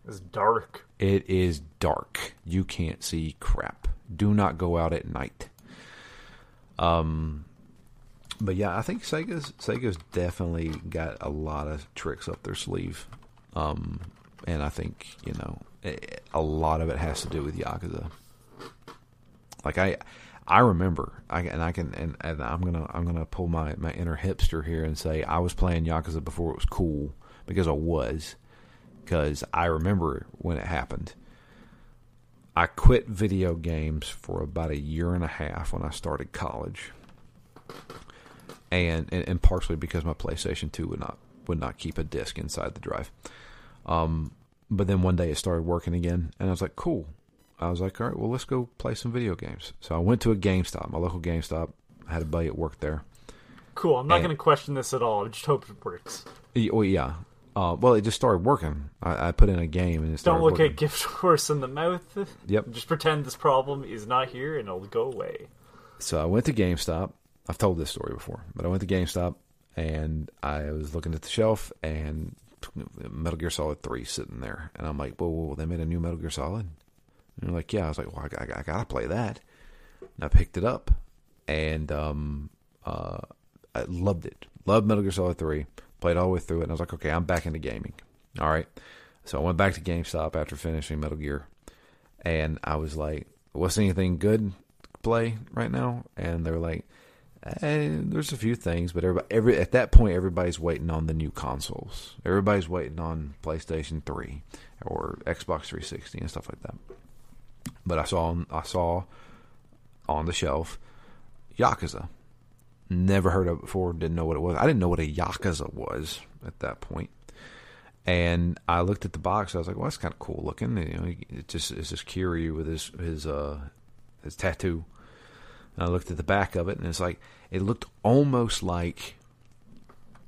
It's dark. It is dark. You can't see crap. Do not go out at night. Um, but yeah, I think Sega's Sega's definitely got a lot of tricks up their sleeve. Um, and I think you know eh, a lot of it has to do with Yakuza. Like I, I remember, I and I can and, and I'm gonna I'm gonna pull my my inner hipster here and say I was playing Yakuza before it was cool because I was because I remember when it happened. I quit video games for about a year and a half when I started college, and and, and partially because my PlayStation Two would not would not keep a disc inside the drive. Um, but then one day it started working again, and I was like, "Cool." I was like, "All right, well, let's go play some video games." So I went to a GameStop, my local GameStop. I had a buddy at work there. Cool. I'm not going to question this at all. I just hope it works. Well, yeah. Uh, well, it just started working. I, I put in a game and it started Don't look working. at gift horse in the mouth. Yep. Just pretend this problem is not here and it'll go away. So I went to GameStop. I've told this story before, but I went to GameStop and I was looking at the shelf and Metal Gear Solid 3 sitting there. And I'm like, whoa, whoa, they made a new Metal Gear Solid? And they're like, yeah. I was like, well, I, I, I got to play that. And I picked it up and um, uh, I loved it. Loved Metal Gear Solid 3. Played all the way through it. And I was like, okay, I'm back into gaming. All right. So I went back to GameStop after finishing Metal Gear. And I was like, what's anything good play right now? And they were like, eh, there's a few things, but everybody, every at that point, everybody's waiting on the new consoles. Everybody's waiting on PlayStation 3 or Xbox 360 and stuff like that. But I saw I saw on the shelf Yakuza. Never heard of it before. Didn't know what it was. I didn't know what a Yakuza was at that point. And I looked at the box. I was like, "Well, that's kind of cool looking." You know, it just it's just Kiryu with his his uh his tattoo. And I looked at the back of it, and it's like it looked almost like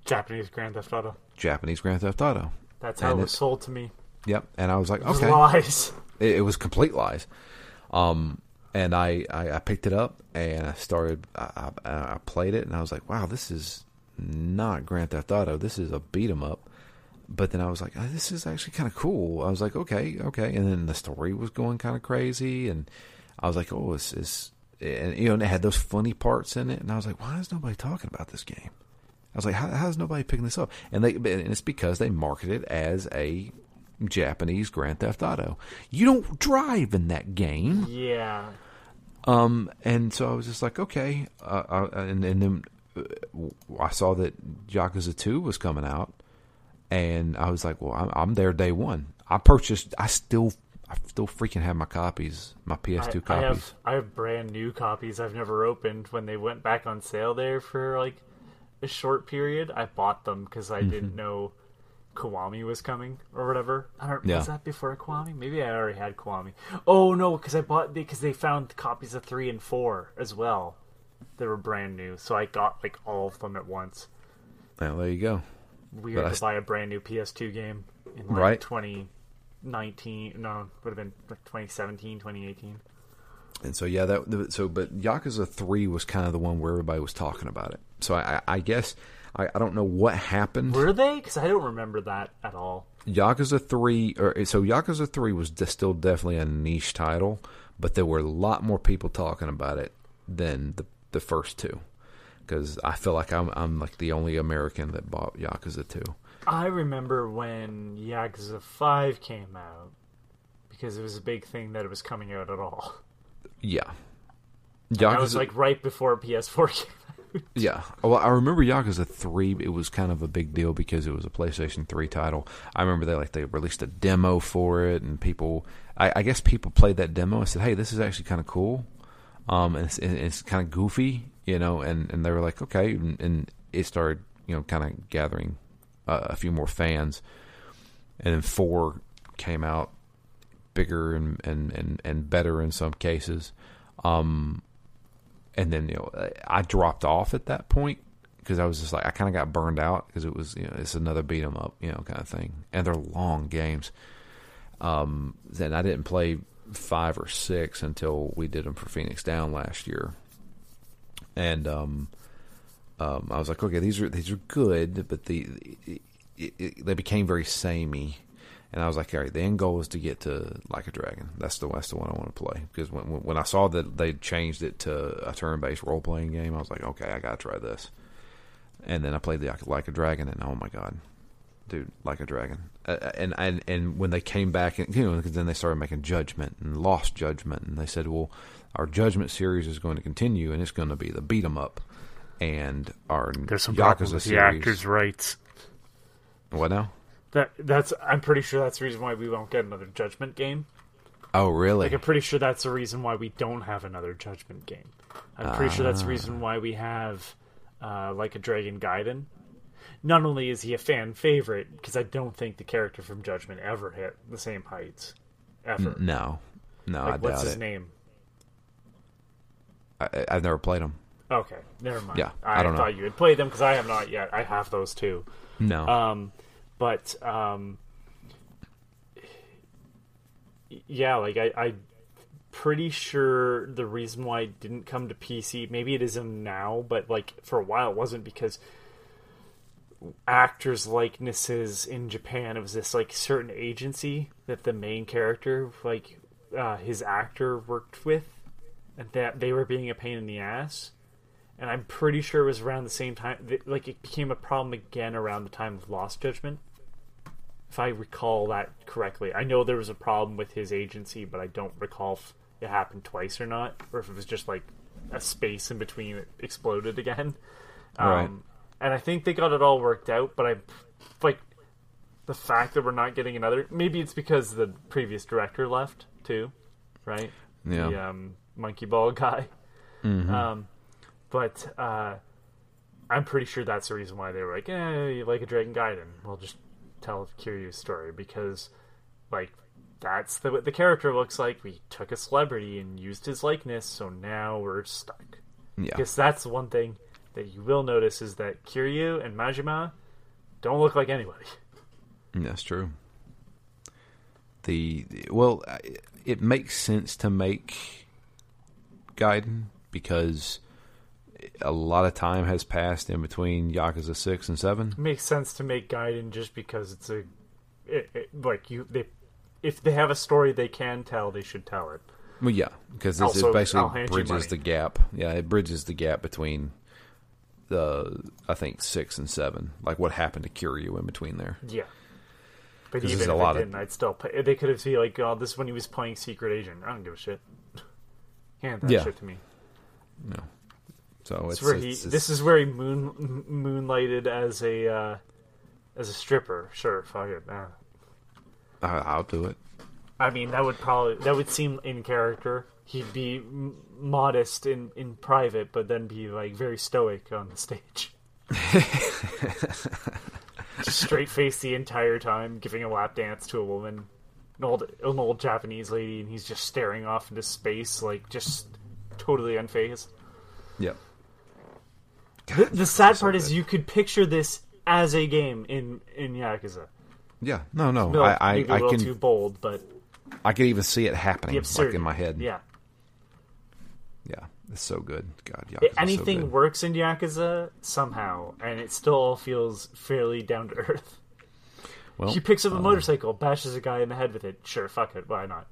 Japanese Grand Theft Auto. Japanese Grand Theft Auto. That's how And it was sold to me. Yep. And I was like, It was okay, lies. it, it was complete lies. Um, and I, I, I picked it up and I started. I, I, I played it and I was like, wow, this is not Grand Theft Auto. This is a beat 'em up. But then I was like, oh, this is actually kind of cool. I was like, okay, okay. And then the story was going kind of crazy, and I was like, oh, this is, and you know, and it had those funny parts in it, and I was like, why is nobody talking about this game? I was like, how, how's nobody picking this up? And they, and it's because they market it as a Japanese Grand Theft Auto. You don't drive in that game. Yeah. Um, and so I was just like, okay. Uh, uh, and, and then uh, I saw that Yakuza 2 was coming out. And I was like, well, I'm, I'm there day one. I purchased, I still, I still freaking have my copies, my PS2 I, copies. I have I have brand new copies I've never opened. When they went back on sale there for like a short period, I bought them because I Mm-hmm. didn't know Kiwami was coming or whatever. I don't. Yeah. Was that before Kiwami? Maybe I already had Kiwami. Oh no, because I bought because they found copies of three and four as well. They were brand new, so I got like all of them at once. Well, there you go. Weird But to buy a brand new PS2 game in like Right. 2019. No, would have been like 2017, 2018. And so yeah, that so but Yakuza three was kind of the one where everybody was talking about it. So I I guess I, I don't know what happened. Were they? Because I don't remember that at all. Yakuza three or so Yakuza three was still definitely a niche title, but there were a lot more people talking about it than the the first two. Because I feel like I'm I'm like the only American that bought Yakuza two. I remember when Yakuza 5 came out because it was a big thing that it was coming out at all. Yeah, That was like right before PS4 came out. Yeah. Well, I remember Yakuza Three. It was kind of a big deal because it was a PlayStation Three title. I remember they like they released a demo for it, and people, I, I guess people played that demo and said, "Hey, this is actually kind of cool." Um, and it's, it's kind of goofy, you know, and, and they were like, okay, and, and it started, you know, kind of gathering uh, a few more fans, and then four came out bigger and and and, and better in some cases. Um, and then you know I dropped off at that point because I was just like I kind of got burned out because it was you know it's another beat 'em up you know kind of thing, and they're long games. Um, then I didn't play five or six until we did them for Phoenix Down last year, and um, um, I was like, okay, these are these are good, but the it, it, they became very samey. And I was like, all right, the end goal is to get to Like a Dragon. That's the that's the one I want to play because when when I saw that they changed it to a turn based role playing game, I was like, okay, I gotta try this. And then I played the Like a Dragon, and oh my god, dude, Like a Dragon. Uh, and and and when they came back, and you know, because then they started making Judgment and Lost Judgment, and they said, well, our Judgment series is going to continue, and it's going to be the beat 'em up, and our There's some Yakuza problem with the series. actors' rights. What now? That that's I'm pretty sure that's the reason why we won't get another Judgment game. Oh, really? Like I'm pretty sure that's the reason why we don't have another Judgment game. I'm pretty sure that's the reason why we have uh, like a Dragon Gaiden. Not only is he a fan favorite, because I don't think the character from Judgment ever hit the same heights, ever. no, no, I like, what's doubt his it. name? I, I've never played them. Okay, never mind. Yeah, I, I don't know. thought you had played them because I have not yet. I have those too. No. Um, but um, yeah, like I, I pretty sure the reason why it didn't come to PC, maybe it isn't now, but like for a while it wasn't because actors' likenesses in Japan. It was this like certain agency that the main character, like uh, his actor, worked with, and that they were being a pain in the ass. And I'm pretty sure it was around the same time. th- Like it became a problem again around the time of Lost Judgment, if I recall that correctly. I know there was a problem with his agency, but I don't recall if it happened twice or not, or if it was just like a space in between it exploded again. Right. Um, and I think they got it all worked out, but I like the fact that we're not getting another. Maybe it's because the previous director left too, right? Yeah. The um, monkey ball guy. Mhm. Um, but uh, I'm pretty sure that's the reason why they were like, "Eh, you like a Dragon Gaiden? We'll just tell Kiryu's story because, like, that's the what the character looks like. We took a celebrity and used his likeness, so now we're stuck." yeah. Because that's one thing that you will notice is that Kiryu and Majima don't look like anybody. Mm, that's true. The well, it makes sense to make Gaiden because a lot of time has passed in between Yakuza six and seven. It makes sense to make Gaiden just because it's a, it, it, like you they, if they have a story they can tell, they should tell it. Well, yeah, because Also, it basically I'll hand you bridges the gap. Yeah, it bridges the gap between the I think six and seven. Like what happened to Kiryu in between there. Yeah. But even if a lot of- didn't, I'd still pay. They could have seen like, oh, this is when he was playing Secret Agent. I don't give a shit. Hand that Yeah. shit to me. No, so It's it's, where he. it's- This is where he moon m- moonlighted as a uh, as a stripper. Sure, fuck it. Uh, I, I'll do it. I mean, that would probably that would seem in character. He'd be m- modest in in private, but then be like very stoic on the stage. Straight face the entire time, giving a lap dance to a woman, an old an old Japanese lady, and he's just staring off into space, like just totally unfazed. Yep. The, the sad so part is you could picture this as a game in in Yakuza. Yeah. No, no. No, I I, maybe a I little can too bold, but I can even see it happening like in my head. Yeah, Yeah. It's so good. God, Yakuza's If so anything good. works in Yakuza somehow, and it still all feels fairly down to earth. Well, he picks up a uh, motorcycle, bashes a guy in the head with it. Sure, fuck it, why not?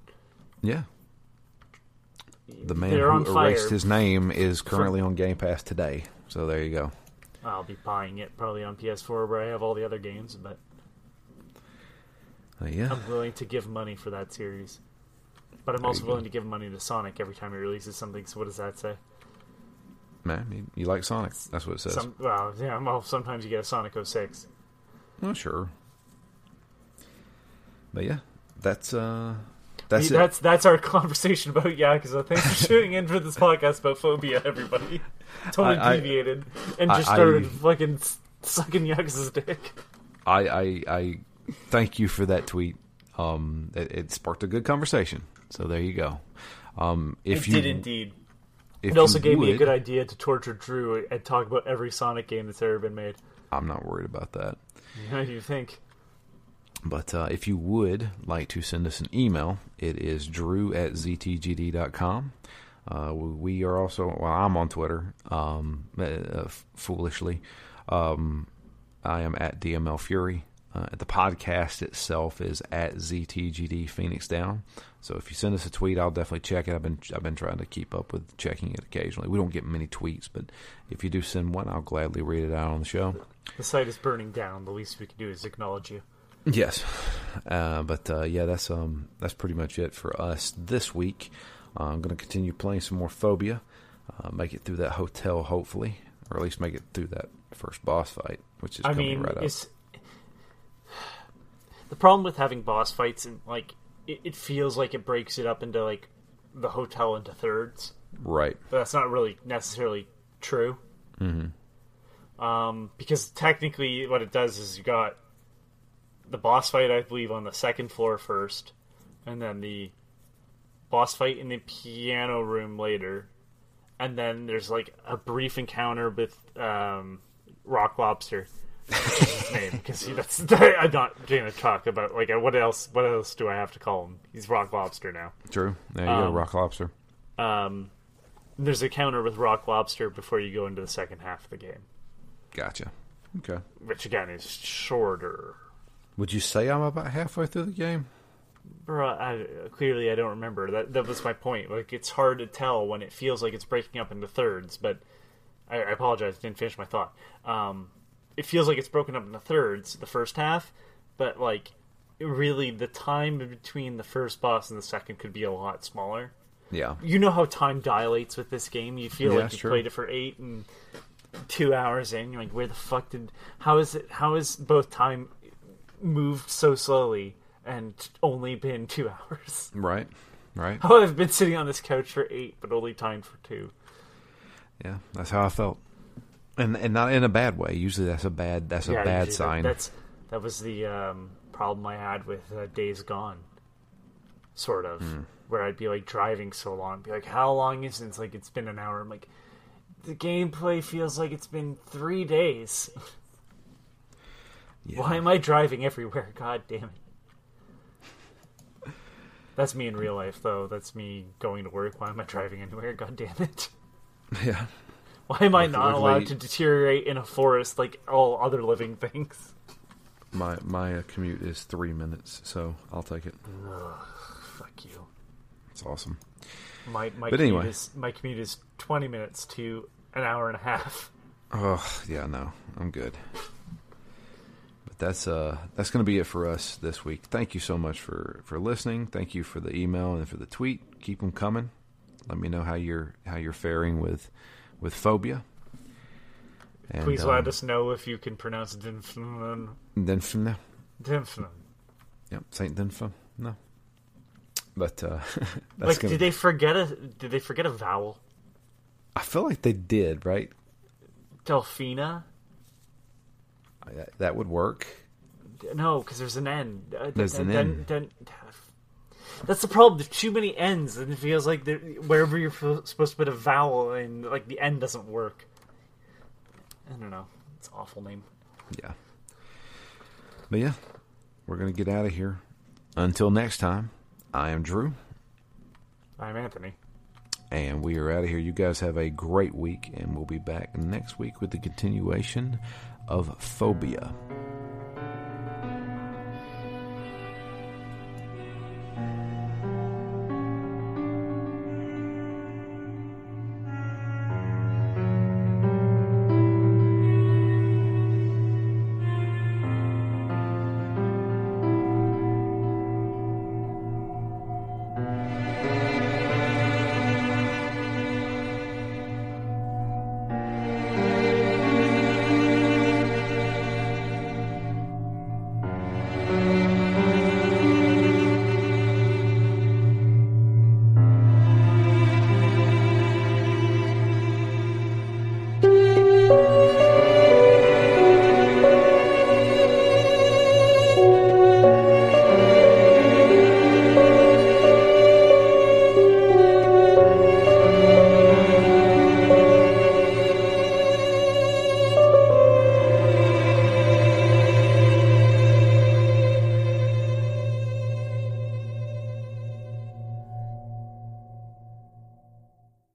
Yeah. The man They're who fire. erased his name is currently on Game Pass today. So there you go. I'll be buying it probably on PS4 where I have all the other games, but Uh, yeah. I'm willing to give money for that series. But I'm There also you go. willing to give money to Sonic every time he releases something. So what does that say? Man, you, you like Sonic? That's what it says. Some, well, yeah. Well, sometimes you get a Sonic 06. Well, sure. But yeah, that's uh, that's We- that's that's our conversation about Yakuza. Thanks for tuning in for this podcast about Fobia, everybody. Totally I- I- deviated and just I- started I- fucking sucking Yakuza's dick. I, I I thank you for that tweet. Um, it, it sparked a good conversation. So there you go. Um, if it you did indeed. if It also gave me a good idea to torture Drew and talk about every Sonic game that's ever been made. I'm not worried about that. How do you think? But uh, if you would like to send us an email, it is drew at ztgd.com. Uh, we are also, well, I'm on Twitter, um, uh, foolishly. Um, I am at DML Fury. Uh, the podcast itself is at ZTGD Phoenix Down. So if you send us a tweet, I'll definitely check it. I've been I've been trying to keep up with checking it occasionally. We don't get many tweets, but if you do send one, I'll gladly read it out on the show. The site is burning down. The least we can do is acknowledge you. Yes, uh, but uh, yeah, that's um that's pretty much it for us this week. Uh, I'm going to continue playing some more Fobia, uh, make it through that hotel hopefully, or at least make it through that first boss fight, which is I coming mean, right up. the problem with having boss fights and like it, it feels like it breaks it up into like the hotel into thirds. Right. But that's not really necessarily true. Mm-hmm. Um, because technically, what it does is you got the boss fight, I believe, on the second floor first, and then the boss fight in the piano room later, and then there's like a brief encounter with um, Rock Lobster. Which is his name because that's I'm not going to talk about like what else. What else do I have to call him? He's Rock Lobster now. True. There you go, Um, Rock Lobster. Um, there's a counter with Rock Lobster before you go into the second half of the game, Gotcha. Okay. which again is shorter. Would you say I'm about halfway through the game? Bro, I, clearly I don't remember. That that was my point. Like it's hard to tell when it feels like it's breaking up into thirds. But I, I apologize, I didn't finish my thought. Um, it feels like it's broken up into thirds, the first half, but like really the time between the first boss and the second could be a lot smaller. Yeah. you know how time dilates with this game. You feel Yeah, like you sure. played it for eight and two hours in. You're like, where the fuck did? How is it? How is both time moved so slowly and only been two hours? Right. Right. How I've been sitting on this couch for eight, but only timed for two. Yeah. That's how I felt. And and not in a bad way. Usually that's a bad that's a Yeah, bad usually that- sign. that's that was the um, problem I had with uh, Days Gone, sort of, Hmm. where I'd be like driving so long, be like, "How long is it?" It's like it's been an hour. I'm like, the gameplay feels like it's been three days. yeah. Why am I driving everywhere? God damn it. That's me in real life, though. That's me going to work. Why am I driving anywhere? God damn it. Yeah. Why am I not allowed to deteriorate in a forest like all other living things? My my uh, commute is three minutes, so I'll take it. Fuck you. It's awesome. My my But commute anyway. is my commute is twenty minutes to an hour and a half. Oh yeah, no, I'm good. That's uh that's gonna be it for us this week. Thank you so much for for listening. Thank you for the email and for the tweet. Keep them coming. Let me know how you're how you're faring with with Fobia. And, Please um, let us know if you can pronounce Dinflin. From Dinflin. yep, Saint Dinfo. No, but uh, that's Like, gonna. did they forget a? Did they forget a vowel? I feel like they did right. Delphina. That- That would work. No, because there's an end. Uh, There's an N. then- that's the problem. There's too many ends, and it feels like there- wherever you're f- supposed to put a vowel, and like the end doesn't work. I don't know. It's an awful name. Yeah. But yeah, we're gonna get out of here. Until next time, I am Drew. I'm Anthony. And we are out of here. You guys have a great week, and we'll be back next week with the continuation of Fobia.